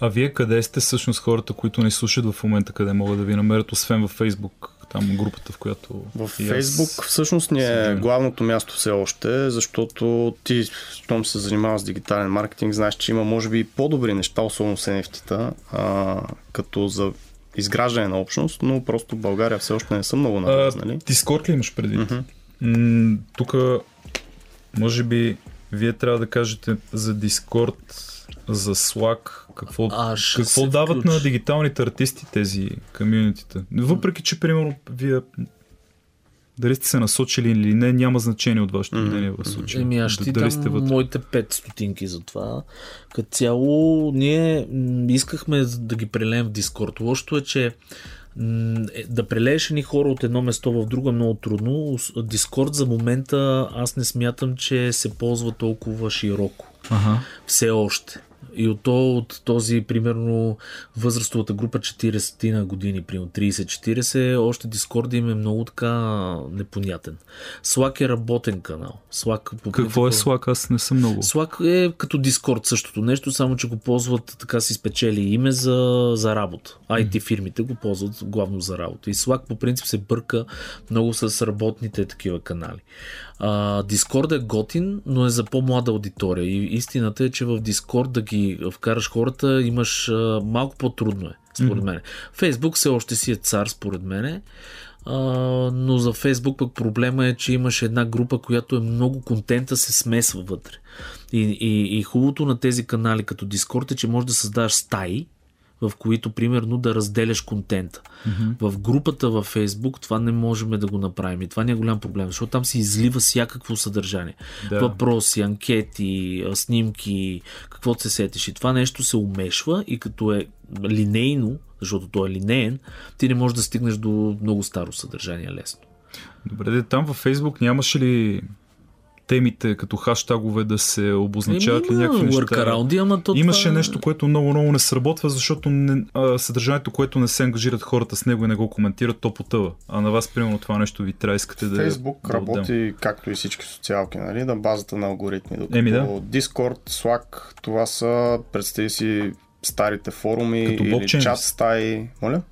А вие къде сте всъщност хората, които ни слушат в момента, къде могат да ви намерят, освен във Facebook? там групата, в която... В и аз- Фейсбук всъщност ни е главното място все още, защото ти, щом се занимаваш с дигитален маркетинг, знаеш, че има може би и по-добри неща, особено с NFT-та, а, като за изграждане на общност, но просто в България все още не са много навлезнали. Дискорд ли имаш предвид? Мгм. М, Тук, може би, вие трябва да кажете за Дискорд, за Slack, какво, А, ще какво дават включи. на дигиталните артисти тези комьюнитита. Въпреки, че, примерно, вие дали сте се насочили или не, няма значение от вашето мнение в случая. Еми, аз ще Дали дам сте вътре. моите 5 стотинки за това. Като цяло, ние искахме да ги прелеем в Дискорд. Лошото е, че е, да прелееш ни хора от едно место в друго е много трудно. Дискорд за момента аз не смятам, че се ползва толкова широко. Ага. Все още. И от, то, от този, примерно, възрастовата група 40 на години, примерно 30-40, още Дискорд им е много така непонятен. Slack е работен канал. Slack, по Какво е принцип, Slack? Аз не съм много. Slack е като Discord същото нещо, само че го ползват така си спечели име за, за работа. IT фирмите го ползват главно за работа. И Slack по принцип се бърка много с работните такива канали. А, Discord е готин, но е за по-млада аудитория. И истината е, че в Discord да ги вкараш хората имаш а, малко по-трудно е, според мен. Facebook все още си е цар, според мен. А, но за Фейсбук пък проблема е, че имаш една група, която е много контента се смесва вътре. И, и, и хубавото на тези канали като Discord е, че можеш да създаваш стаи, в които примерно да разделяш контента. Mm-hmm. В групата във Фейсбук това не можем да го направим. И това не е голям проблем, защото там се излива всякакво съдържание. Да. Въпроси, анкети, снимки, каквото се сетиш. И това нещо се умешва и като е линейно, защото то е линеен, ти не можеш да стигнеш до много старо съдържание лесно. Добре, де, там във Фейсбук нямаше ли темите като хаштагове да се обозначават ли Еми, някакви има неща? ама то Имаше това... е- нещо, което много-много не сработва, защото не, а, съдържанието, което не се ангажират хората с него и не го коментират, то потъва. А на вас, примерно, това нещо ви трябва искате да Фейсбук да отдем. работи както и всички социалки, нали, на базата на алгоритми. Докато Еми да. Discord, Slack, това са, представи си, старите форуми Като или блокчейн ли чат стаи. Моля?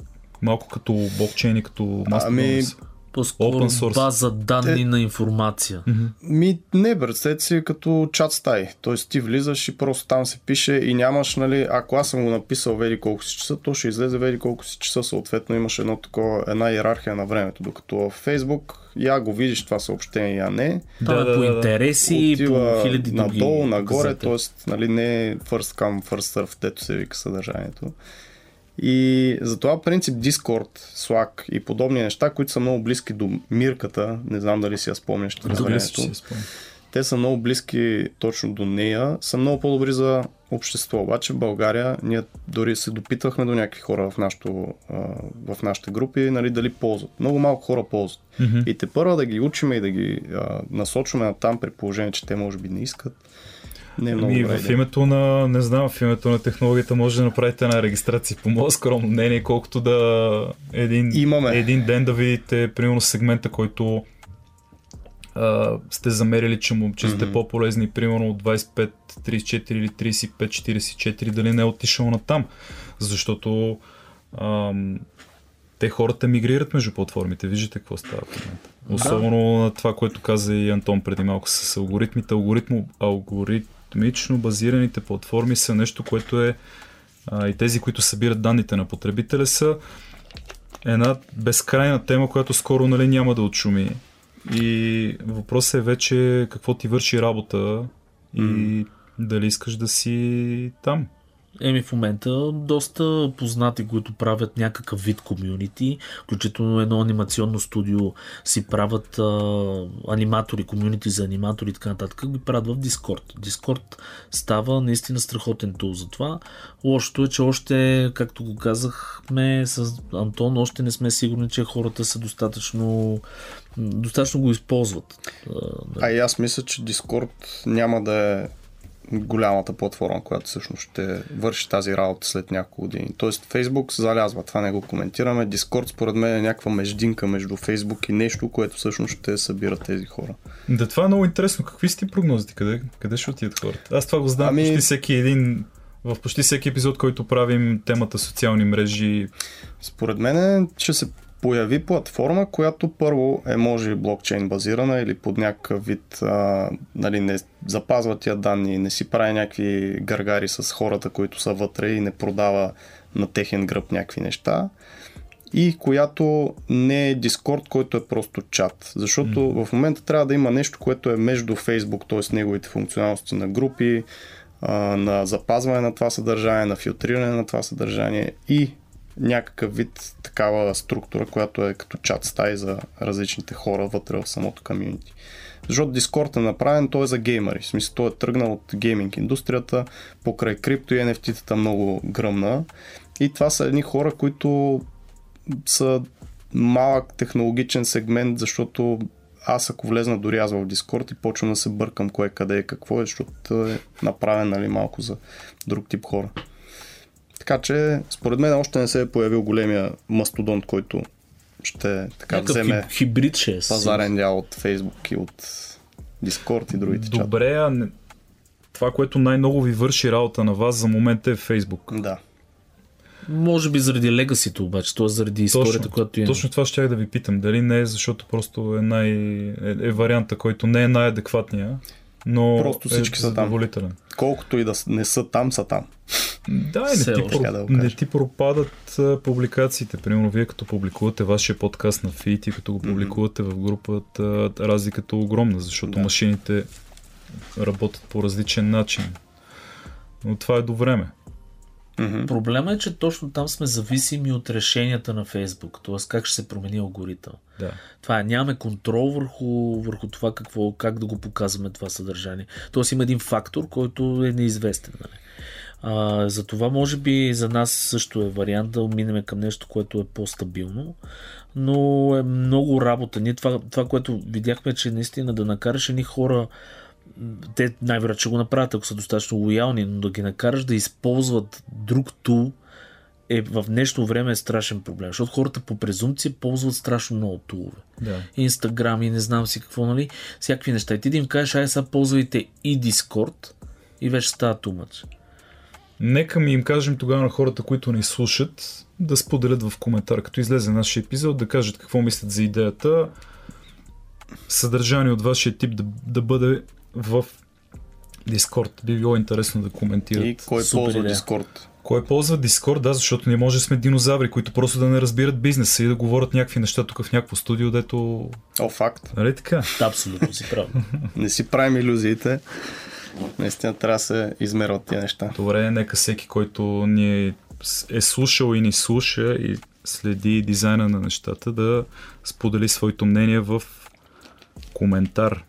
Малко като блокчейни, като Mastodon. Ами. По-скоро Open source. база данни на информация. Мгм. Ми, не, представете си като чат стаи. Тоест ти влизаш и просто там се пише и нямаш, нали, ако аз съм го написал веди колко си часа, то ще излезе веди колко си часа. Съответно имаш едно такова, една иерархия на времето. Докато в Facebook я го видиш това съобщение, я не. Там е по интереси и по Отива хиляди други надолу, нагоре, т.е. Нали, не е first come, first serve, дето се вика съдържанието. И затова принцип Discord, Slack и подобни неща, които са много близки до мирката, не знам дали си я спомняш времето, си я те са много близки точно до нея, са много по-добри за общество. Обаче в България ние дори се допитвахме до някакви хора в, нашото, в нашите групи, нали, дали ползват. Много малко хора ползват. Мгм. И те първа да ги учиме и да ги а, насочваме на там, при положение, че те може би не искат. Не е много Ами, добра в идея. името на, не знам, в името на технологията може да направите една регистрация по мое скромно мнение, колкото да един, Имаме. един ден да видите, примерно, сегмента, който а, сте замерили, че, сте Мгм. по-полезни, примерно от 25, 34 или 35, 44, дали не е отишъл на там. Защото ам, те хората мигрират между платформите. Виждате какво става в момента. Особено на това, което каза и Антон преди малко с алгоритмите. Алгоритмо, алгоритмично базираните платформи са нещо, което е а, и тези, които събират данните на потребителя са една безкрайна тема, която скоро нали, няма да отшуми. И въпросът е вече какво ти върши работа и М. дали искаш да си там. Еми в момента доста познати, които правят някакъв вид комюнити, включително едно анимационно студио си правят а, аниматори, комюнити за аниматори и така нататък, ги правят в Discord. Discord става наистина страхотен тул за това. Лошото е, че още, както го казахме с Антон, още не сме сигурни, че хората са достатъчно достатъчно го използват. А, А и аз мисля, че Discord няма да е голямата платформа, която всъщност ще върши тази работа след няколко години. Тоест Facebook залязва, това не го коментираме. Discord според мен е някаква междинка между Facebook и нещо, което всъщност ще събира тези хора. Да, това е много интересно. Какви сте прогнозите? Къде, къде ще отидат хората? Аз това го знам Ами- почти всеки един в почти всеки епизод, който правим темата социални мрежи. Според мен ще се появи платформа, която първо е може блокчейн базирана или под някакъв вид а, нали, не запазва тия данни, не си прави някакви гаргари с хората, които са вътре и не продава на техен гръб някакви неща и която не е Discord, който е просто чат. Защото mm. в момента трябва да има нещо, което е между Facebook, т.е. неговите функционалности на групи, а, на запазване на това съдържание, на филтриране на това съдържание и някакъв вид такава структура, която е като чат стаи за различните хора вътре в самото комьюнити. Защото Discord е направен, той е за геймери. В смисъл, той е тръгнал от гейминг индустрията, покрай крипто и NFT-тата много гръмна. И това са едни хора, които са малък технологичен сегмент, защото аз ако влезна дори аз в Дискорд и почвам да се бъркам кое къде е какво е, защото е направен нали, малко за друг тип хора. Така че, според мен още не се е появил големия мастодонт, който ще така Някакъв вземе хибрид ще е. пазарен дял от Фейсбук и от Дискорд и другите чата. Добре, а не... това, което най-много ви върши работа на вас за момента е Фейсбук. Да. Може би заради легасито обаче, т.е. заради историята, която имаме. Точно това ще я да ви питам. Дали не е, защото просто е, най... е, е варианта, който не е най-адекватния, но Просто всички е са там. Колкото и да не са там, са там. Да, не ти, про... Да не ти пропадат а, публикациите. Примерно, вие като публикувате вашия подкаст на фит и като го публикувате в групата, разликата е огромна, защото Да. машините работят по различен начин. Но това е до време. Мгм. Проблема е, че точно там сме зависими от решенията на Фейсбук, т.е. как ще се промени алгоритъм. Да. Това е, нямаме контрол върху, върху това какво, как да го показваме това съдържание. Тоест има един фактор, който е неизвестен. Нали? А, за това може би за нас също е вариант да минем към нещо, което е по-стабилно, но е много работа. Ние това, това, което видяхме, че наистина да накараш едни хора те най-вероятно ще го направят, ако са достатъчно лоялни, но да ги накараш да използват друг тул е в днешно време е страшен проблем, защото хората по презумпция ползват страшно много тулове. Да. Инстаграм и не знам си какво, нали? Всякакви неща. И ти да им кажеш, ай сега ползвайте и Дискорд и вече става тумач. Нека ми им кажем тогава на хората, които ни слушат, да споделят в коментар, като излезе нашия епизод, да кажат какво мислят за идеята. Съдържание от вашия тип да, да бъде в Дискорд. Би било интересно да коментират. И кой Супер ползва идея. Дискорд? Кой ползва Дискорд? Да, защото ние може да сме динозаври, които просто да не разбират бизнеса и да говорят някакви неща тук в някакво студио, дето... О, факт. Нали така? Абсолютно си прав. Не си правим иллюзиите. Наистина трябва да се измерват тия неща. Добре, нека всеки, който ни е слушал и ни слуша и следи дизайна на нещата, да сподели своето мнение в коментар.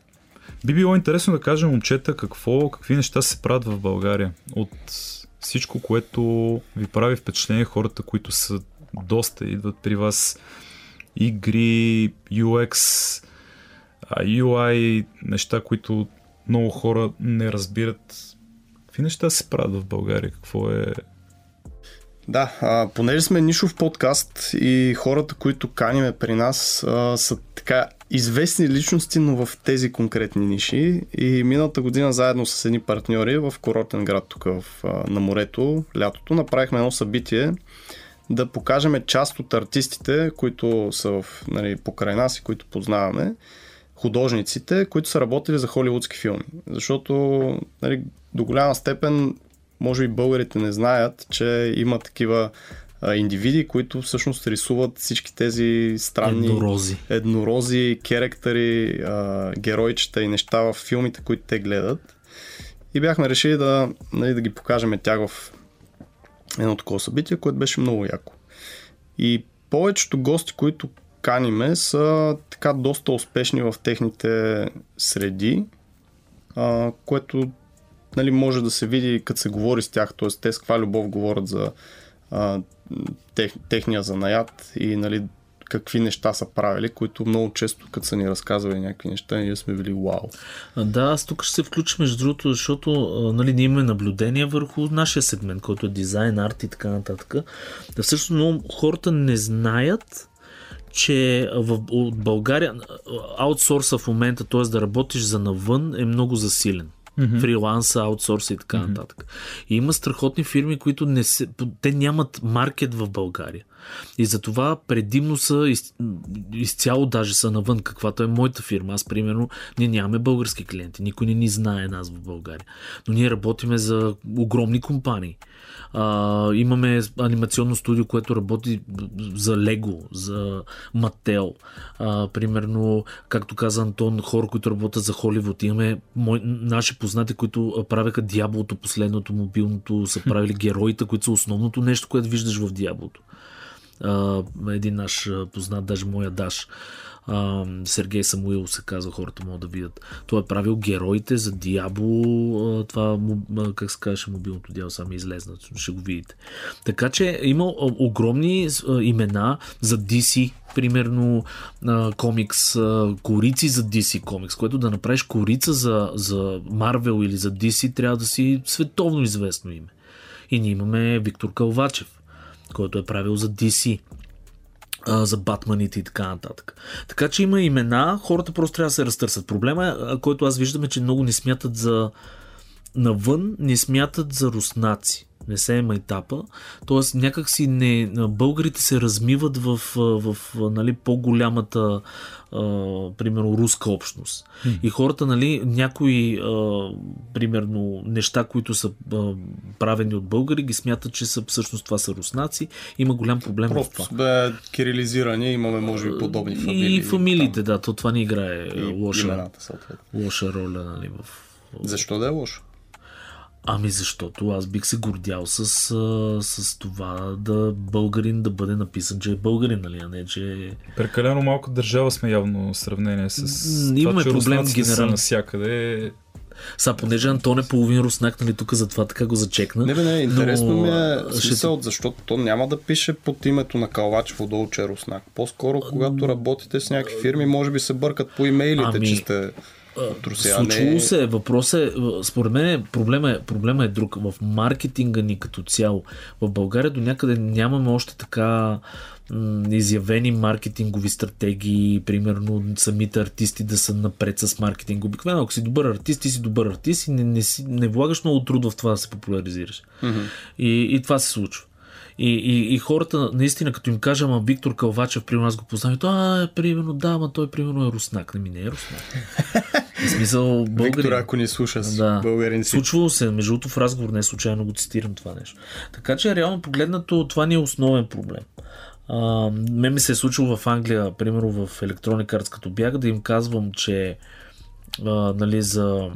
Би било интересно да кажем, момчета, какво, какви неща се правят в България. От всичко, което ви прави впечатление, хората, които са доста, идват при вас игри, UX, UI, неща, които много хора не разбират. Какви неща се правят в България? Какво е... Да, а, понеже сме нишов подкаст и хората, които каниме при нас, а, са така известни личности, но в тези конкретни ниши. И миналата година заедно с едни партньори в курортен град тук в, на морето, лятото, направихме едно събитие да покажем част от артистите, които са в, нали, покрай нас и които познаваме, художниците, които са работили за холивудски филми. Защото нали, до голяма степен може и българите не знаят, че има такива а, индивиди, които всъщност рисуват всички тези странни Еднорози. еднорози, керектери, а, геройчета и неща в филмите, които те гледат. И бяхме решили да, нали, да ги покажем тях в едно такова събитие, което беше много яко. И повечето гости, които каниме, са така доста успешни в техните среди, а, което нали, може да се види като се говори с тях, т.е. те с каква любов говорят за а, тех, техния занаят и нали, какви неща са правили, които много често, като са ни разказвали някакви неща, ние сме били вау. Да, аз тук ще се включа между другото, защото нали, ние имаме наблюдение върху нашия сегмент, който е дизайн, арт и така нататък. Да всъщност много хората не знаят, че в България аутсорса в момента, т.е. да работиш за навън е много засилен. Mm-hmm. Фриланса, аутсорса и така mm-hmm. нататък. И има страхотни фирми, които не се, те нямат маркет в България. И затова предимно са из, изцяло даже са навън, каквато е моята фирма. Аз, примерно, ние нямаме български клиенти. Никой не ни знае нас в България. Но ние работиме за огромни компании. А, имаме анимационно студио, което работи за Лего, за Мател. Примерно, както каза Антон, хора, които работят за Холивуд. Имаме мой, наши познати, които правеха Дяволото, последното мобилното, са правили героите, които са основното нещо, което виждаш в Дяволото. Един наш познат, даже моя Даш, Сергей Самуил се казва, хората могат да видят. Той е правил героите за Диабло, това, как се казваше, мобилното дяло, сами излезна, ще го видите. Така че има огромни имена за DC, примерно комикс, корици за DC комикс, което да направиш корица за, за Marvel или за DC, трябва да си световно известно име. И ние имаме Виктор Калвачев, който е правил за DC за батманите и така нататък. Така че има имена, хората просто трябва да се разтърсят. Проблема, който аз виждам е, че много не смятат за навън, не смятат за руснаци не се е майтапа. Тоест някакси не, българите се размиват в, в, нали, по-голямата а, примерно руска общност. Mm. И хората, нали, някои а, примерно неща, които са а, правени от българи, ги смятат, че са, всъщност това са руснаци. Има голям проблем Просто в това. бе кирилизирани, имаме може би подобни фамилии. И фамилиите, да, то това не играе и лоша, имената, лоша роля нали, в... Защо да е лошо? Ами защото аз бих се гордял с, с това да българин да бъде написан, че е българин, нали, а не че е... Прекалено малко държава сме явно в сравнение с Имаме това, че проблем с генерал... навсякъде. Са, понеже Антон е половин руснак, нали, тук затова така го зачекна. Не, бе, не, интересно но... ми е смисъл, ще... защото то няма да пише под името на Калвач отдолу, че е руснак. По-скоро, когато работите с някакви фирми, може би се бъркат по имейлите, ами... че сте Русия, Случило се. Въпрос е, според мен проблема е, проблема е друг. В маркетинга ни като цяло. В България до някъде нямаме още така изявени маркетингови стратегии, примерно самите артисти да са напред с маркетинг. Обикновено, ако си добър артист, ти си добър артист и не, не, си, не влагаш много труд в това да се популяризираш. Mm-hmm. И, и това се случва. И, и, и хората, наистина, като им кажа, ама Виктор Калвачев, при нас го познават, а, примерно, да, ама той, примерно, е руснак. Не ми не е руснак. В смисъл, българин. Виктор, ако ни слуша, да. българин си. Случвало се, между другото, в разговор не случайно го цитирам това нещо. Така че, реално погледнато, това ни е основен проблем. А, мен ми се е случило в Англия, примерно в Electronic Arts, като бях, да им казвам, че а, нали, за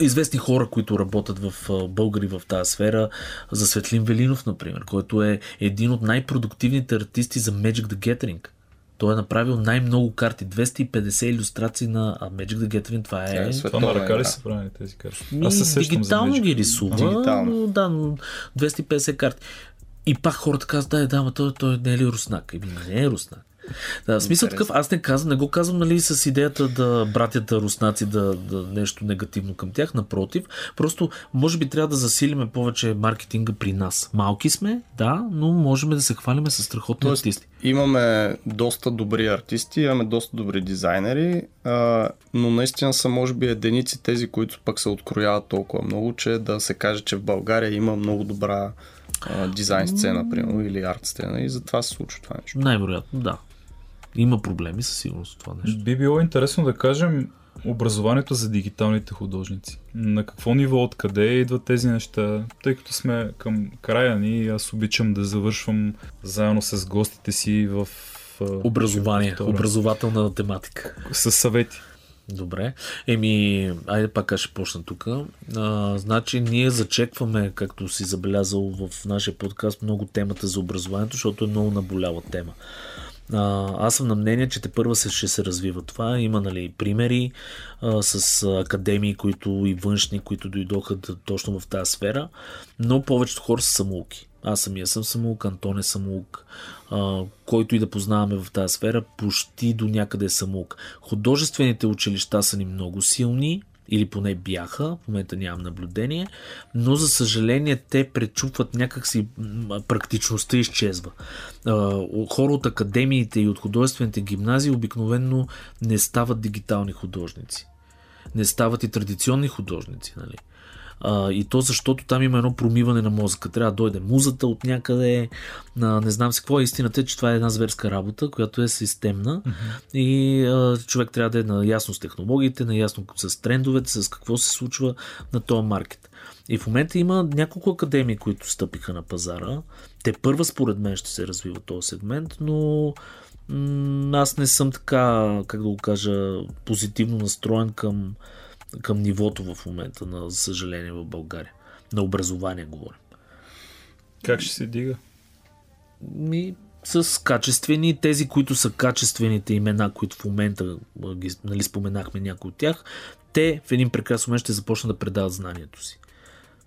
известни хора, които работят в българи в тази сфера, за Светлин Велинов, например, който е един от най-продуктивните артисти за Magic the Gathering. Той е направил най-много карти, 250 иллюстрации на Magic the Gathering. Това е... е това на ръка ли са правени тези карти? Аз се дигитално ги рисува, дигитално. но да, но 250 карти. И пак хората казват, да, да, но той, той не е ли руснак? Еми, не е руснак. Да, смисъл такъв, аз не казвам, не го казвам нали, с идеята да братята руснаци да, да нещо негативно към тях, напротив. Просто може би трябва да засилиме повече маркетинга при нас. Малки сме, да, но можем да се хвалиме с страхотни Тоест, артисти. Имаме доста добри артисти, имаме доста добри дизайнери, а, но наистина са може би единици тези, които пък се открояват толкова много, че да се каже, че в България има много добра дизайн сцена, примерно, или арт сцена и затова се случва това нещо. Най-вероятно, да. Има проблеми със сигурност това нещо. Би било интересно да кажем образованието за дигиталните художници. На какво ниво, откъде идват тези неща? Тъй като сме към края ни, аз обичам да завършвам заедно с гостите си в Образование, втора. образователна тематика. С съвети. Добре. Еми, айде пак аз ще почна тук. значи, ние зачекваме, както си забелязал в нашия подкаст, много темата за образованието, защото е много наболяла тема. А, аз съм на мнение, че те първа се, ще се развива това. Има нали, примери а, с академии, които и външни, които дойдоха точно в тази сфера, но повечето хора са самоуки. Аз самия съм самоук, Антон е самоук, а, който и да познаваме в тази сфера, почти до някъде е самоук. Художествените училища са ни много силни, или поне бяха, в момента нямам наблюдение, но за съжаление те пречупват някакси практичността изчезва. Хора от академиите и от художествените гимназии обикновенно не стават дигитални художници. Не стават и традиционни художници, нали? А, и то защото там има едно промиване на мозъка. Трябва да дойде музата от някъде, на, не знам си какво. Истината е, че това е една зверска работа, която е системна mm-hmm. и а, човек трябва да е наясно с технологиите, наясно с трендовете, с какво се случва на този маркет. И в момента има няколко академии, които стъпиха на пазара. Те първа според мен ще се развива този сегмент, но аз не съм така, как да го кажа, позитивно настроен към, към нивото в момента, на за съжаление, в България. На образование говорим. Как ще се дига? Ми, с качествени, тези, които са качествените имена, които в момента ги, нали, споменахме някои от тях, те в един прекрасен момент ще започнат да предават знанието си.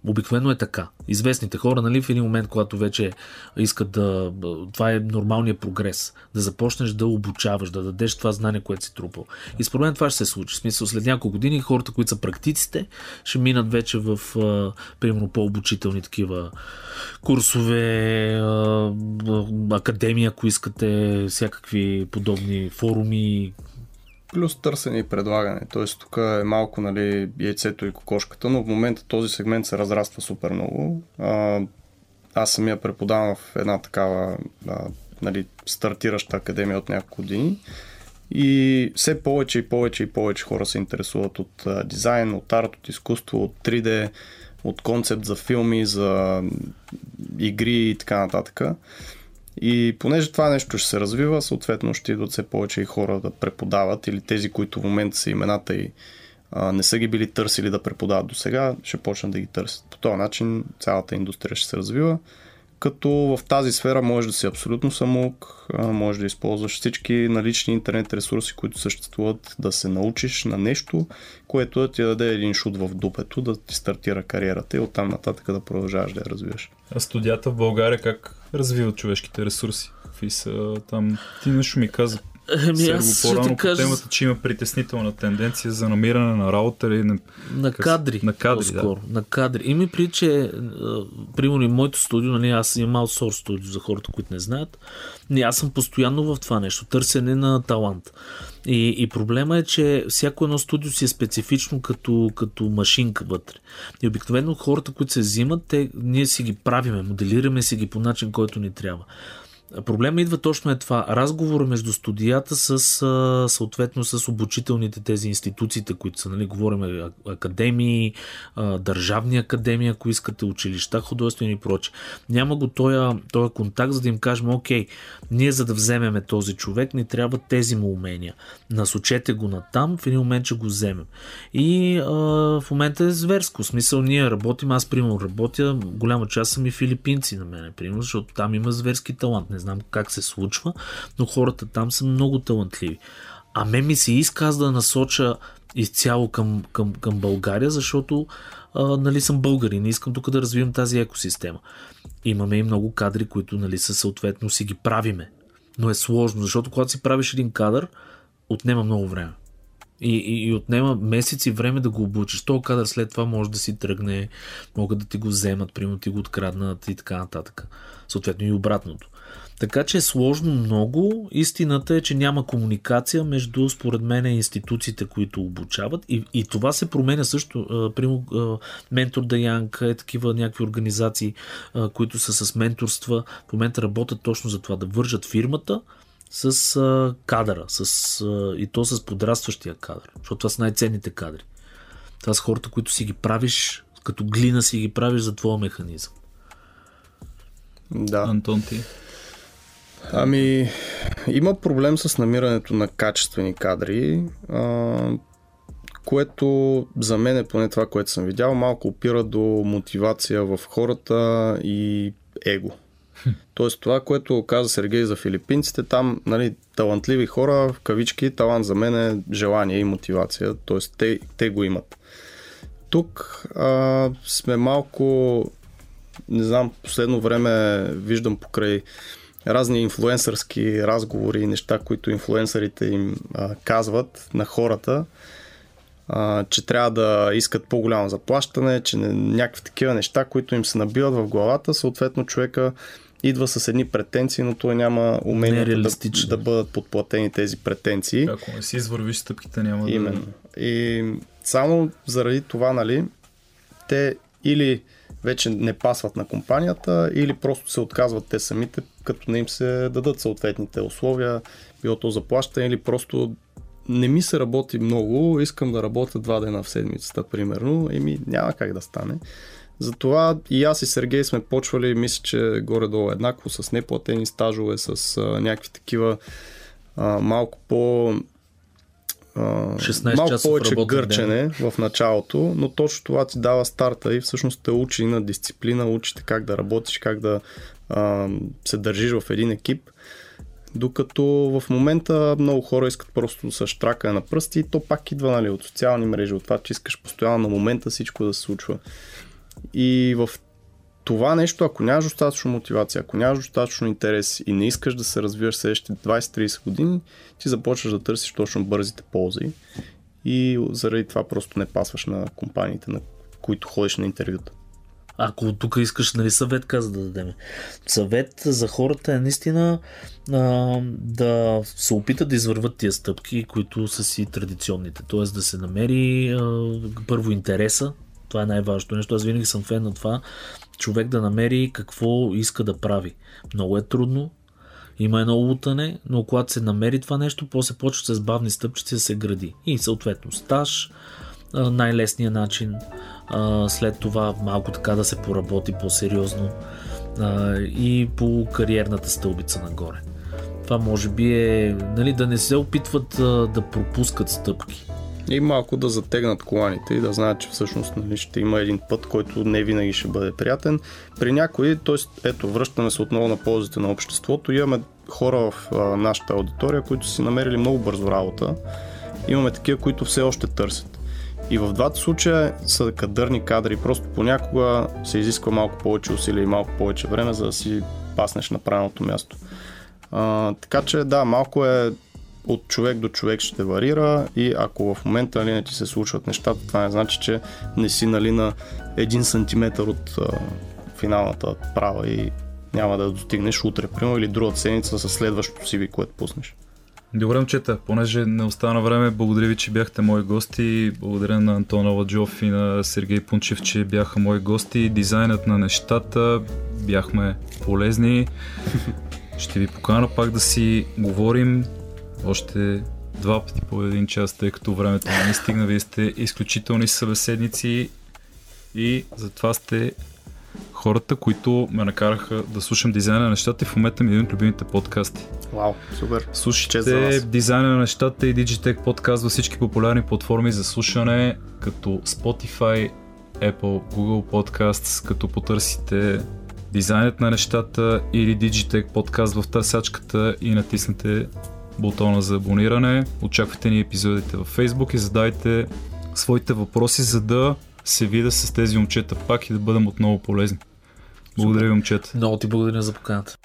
Обикновено е така. Известните хора, нали, в един момент, когато вече искат да. Това е нормалният прогрес. Да започнеш да обучаваш, да дадеш това знание, което си трупал. И според мен това ще се случи. В смисъл, след няколко години хората, които са практиците, ще минат вече в, примерно, по-обучителни такива курсове, академия, ако искате, всякакви подобни форуми, Плюс търсене и предлагане. Тоест тук е малко нали, яйцето и кокошката, но в момента този сегмент се разраства супер много. А, аз самия преподавам в една такава а, нали, стартираща академия от няколко години. И все повече и повече и повече хора се интересуват от а, дизайн, от арт, от изкуство, от 3D, от концепт за филми, за игри и така нататък. И понеже това нещо ще се развива, съответно ще идват все повече и хора да преподават или тези, които в момента са имената и а, не са ги били търсили да преподават до сега, ще почнат да ги търсят. По този начин цялата индустрия ще се развива, като в тази сфера може да си абсолютно самоук, може да използваш всички налични интернет ресурси, които съществуват, да се научиш на нещо, което да ти даде един шут в дупето, да ти стартира кариерата и оттам нататък да продължаваш да я развиваш. А студията в България как развиват човешките ресурси? Какви са там? Ти нещо ми каза Ами аз по-рано ще ти кажа... по темата, че има притеснителна тенденция за намиране на работа или на, на кадри. На кадри, по-скоро. Да. На кадри. Ими при, че, примерно и моето студио, нали, аз имам аутсорс студио за хората, които не знаят. Не, аз съм постоянно в това нещо. Търсене на талант. И, и проблема е, че всяко едно студио си е специфично като, като машинка вътре. И обикновено хората, които се взимат, те, ние си ги правиме, моделираме си ги по начин, който ни трябва. Проблема идва точно е това. Разговор между студията с съответно с обучителните тези институциите, които са, нали, говорим академии, държавни академии, ако искате, училища, художествени и проче. Няма го този, този контакт, за да им кажем, окей, ние за да вземеме този човек, ни трябва тези му умения. Насочете го на там, в един момент ще го вземем. И а, в момента е зверско. В смисъл, ние работим, аз примерно работя, голяма част са ми филипинци на мене, примерно, защото там има зверски талант. Не не знам как се случва, но хората там са много талантливи. А ме ми се иска аз да насоча изцяло към, към, към България, защото а, нали, съм българин и искам тук да развивам тази екосистема. Имаме и много кадри, които нали, са съответно си ги правиме. Но е сложно, защото когато си правиш един кадър, отнема много време. И, и, и отнема месеци време да го обучиш. То кадър след това може да си тръгне, могат да ти го вземат, примерно ти го откраднат и така нататък. Съответно и обратното. Така че е сложно много. Истината е, че няма комуникация между, според мен, институциите, които обучават. И, и това се променя също. Прямо Ментор да Янг е такива някакви организации, които са с менторства. В момента работят точно за това да вържат фирмата с а, кадъра, с, а, и то с подрастващия кадър, защото това са най-ценните кадри. Това са хората, които си ги правиш, като глина си ги правиш за твоя механизъм. Да. Антон ти. Ами, има проблем с намирането на качествени кадри, а, което за мен е поне това, което съм видял, малко опира до мотивация в хората и его. Тоест това, което каза Сергей за филипинците, там нали, талантливи хора, в кавички, талант за мен е желание и мотивация, т.е. Те, те го имат. Тук а, сме малко, не знам, последно време виждам покрай разни инфлуенсърски разговори и неща, които инфлуенсърите им а, казват на хората, а, че трябва да искат по-голямо заплащане, че не, някакви такива неща, които им се набиват в главата, съответно човека идва с едни претенции, но той няма умение да, да бъдат подплатени тези претенции. Ако не си извървиш стъпките, няма Именно. да... И само заради това, нали, те или вече не пасват на компанията, или просто се отказват те самите, като не им се дадат съответните условия, било то заплащане, или просто не ми се работи много, искам да работя два дена в седмицата, примерно, еми няма как да стане. Затова и аз и Сергей сме почвали, мисля, че горе-долу еднакво, с неплатени стажове, с а, някакви такива а, малко по... А, 16 малко повече гърчене в началото, но точно това ти дава старта и всъщност те учи на дисциплина, учите как да работиш, как да се държиш в един екип. Докато в момента много хора искат просто с штракане на пръсти и то пак идва нали, от социални мрежи, от това, че искаш постоянно на момента всичко да се случва. И в това нещо, ако нямаш достатъчно мотивация, ако нямаш достатъчно интерес и не искаш да се развиваш следващите 20-30 години, ти започваш да търсиш точно бързите ползи и заради това просто не пасваш на компаниите, на които ходиш на интервюта. Ако тук искаш нали, съвет, каза да дадем. Съвет за хората е наистина а, да се опитат да извърват тия стъпки, които са си традиционните. Тоест да се намери а, първо интереса. Това е най-важното нещо. Аз винаги съм фен на това човек да намери какво иска да прави. Много е трудно, има едно лутане, но когато се намери това нещо, после почва с бавни стъпчици да се гради. И съответно стаж, а, най-лесният начин, след това малко така да се поработи по-сериозно и по кариерната стълбица нагоре. Това може би е нали, да не се опитват да пропускат стъпки. И малко да затегнат коланите и да знаят, че всъщност нали, ще има един път, който не винаги ще бъде приятен. При някои, т.е. ето, връщаме се отново на ползите на обществото, имаме хора в а, нашата аудитория, които си намерили много бързо работа. Имаме такива, които все още търсят. И в двата случая са кадърни кадри, просто понякога се изисква малко повече усилия и малко повече време, за да си паснеш на правилното място. А, така че да, малко е от човек до човек ще варира и ако в момента нали, не ти се случват нещата, това не значи, че не си нали, на един сантиметър от а, финалната права и няма да достигнеш утре, примерно, или другата седмица с следващото CV, което пуснеш. Добре, момчета, понеже не остана време, благодаря ви, че бяхте мои гости. Благодаря на Антона Ладжов и на Сергей Пунчев, че бяха мои гости. Дизайнът на нещата, бяхме полезни. Ще ви покана пак да си говорим още два пъти по един час, тъй като времето не стигна. Вие сте изключителни събеседници и затова сте хората, които ме накараха да слушам дизайна на нещата и в момента ми е един от любимите подкасти. Вау, супер. Слушайте дизайна на нещата и Digitech подкаст във всички популярни платформи за слушане, като Spotify, Apple, Google Podcasts, като потърсите дизайнът на нещата или Digitech подкаст в търсачката и натиснете бутона за абониране. Очаквайте ни епизодите във Facebook и задайте своите въпроси, за да се видя с тези момчета пак и да бъдем отново полезни. Благодаря ви, момчета. Много ти благодаря за поканата.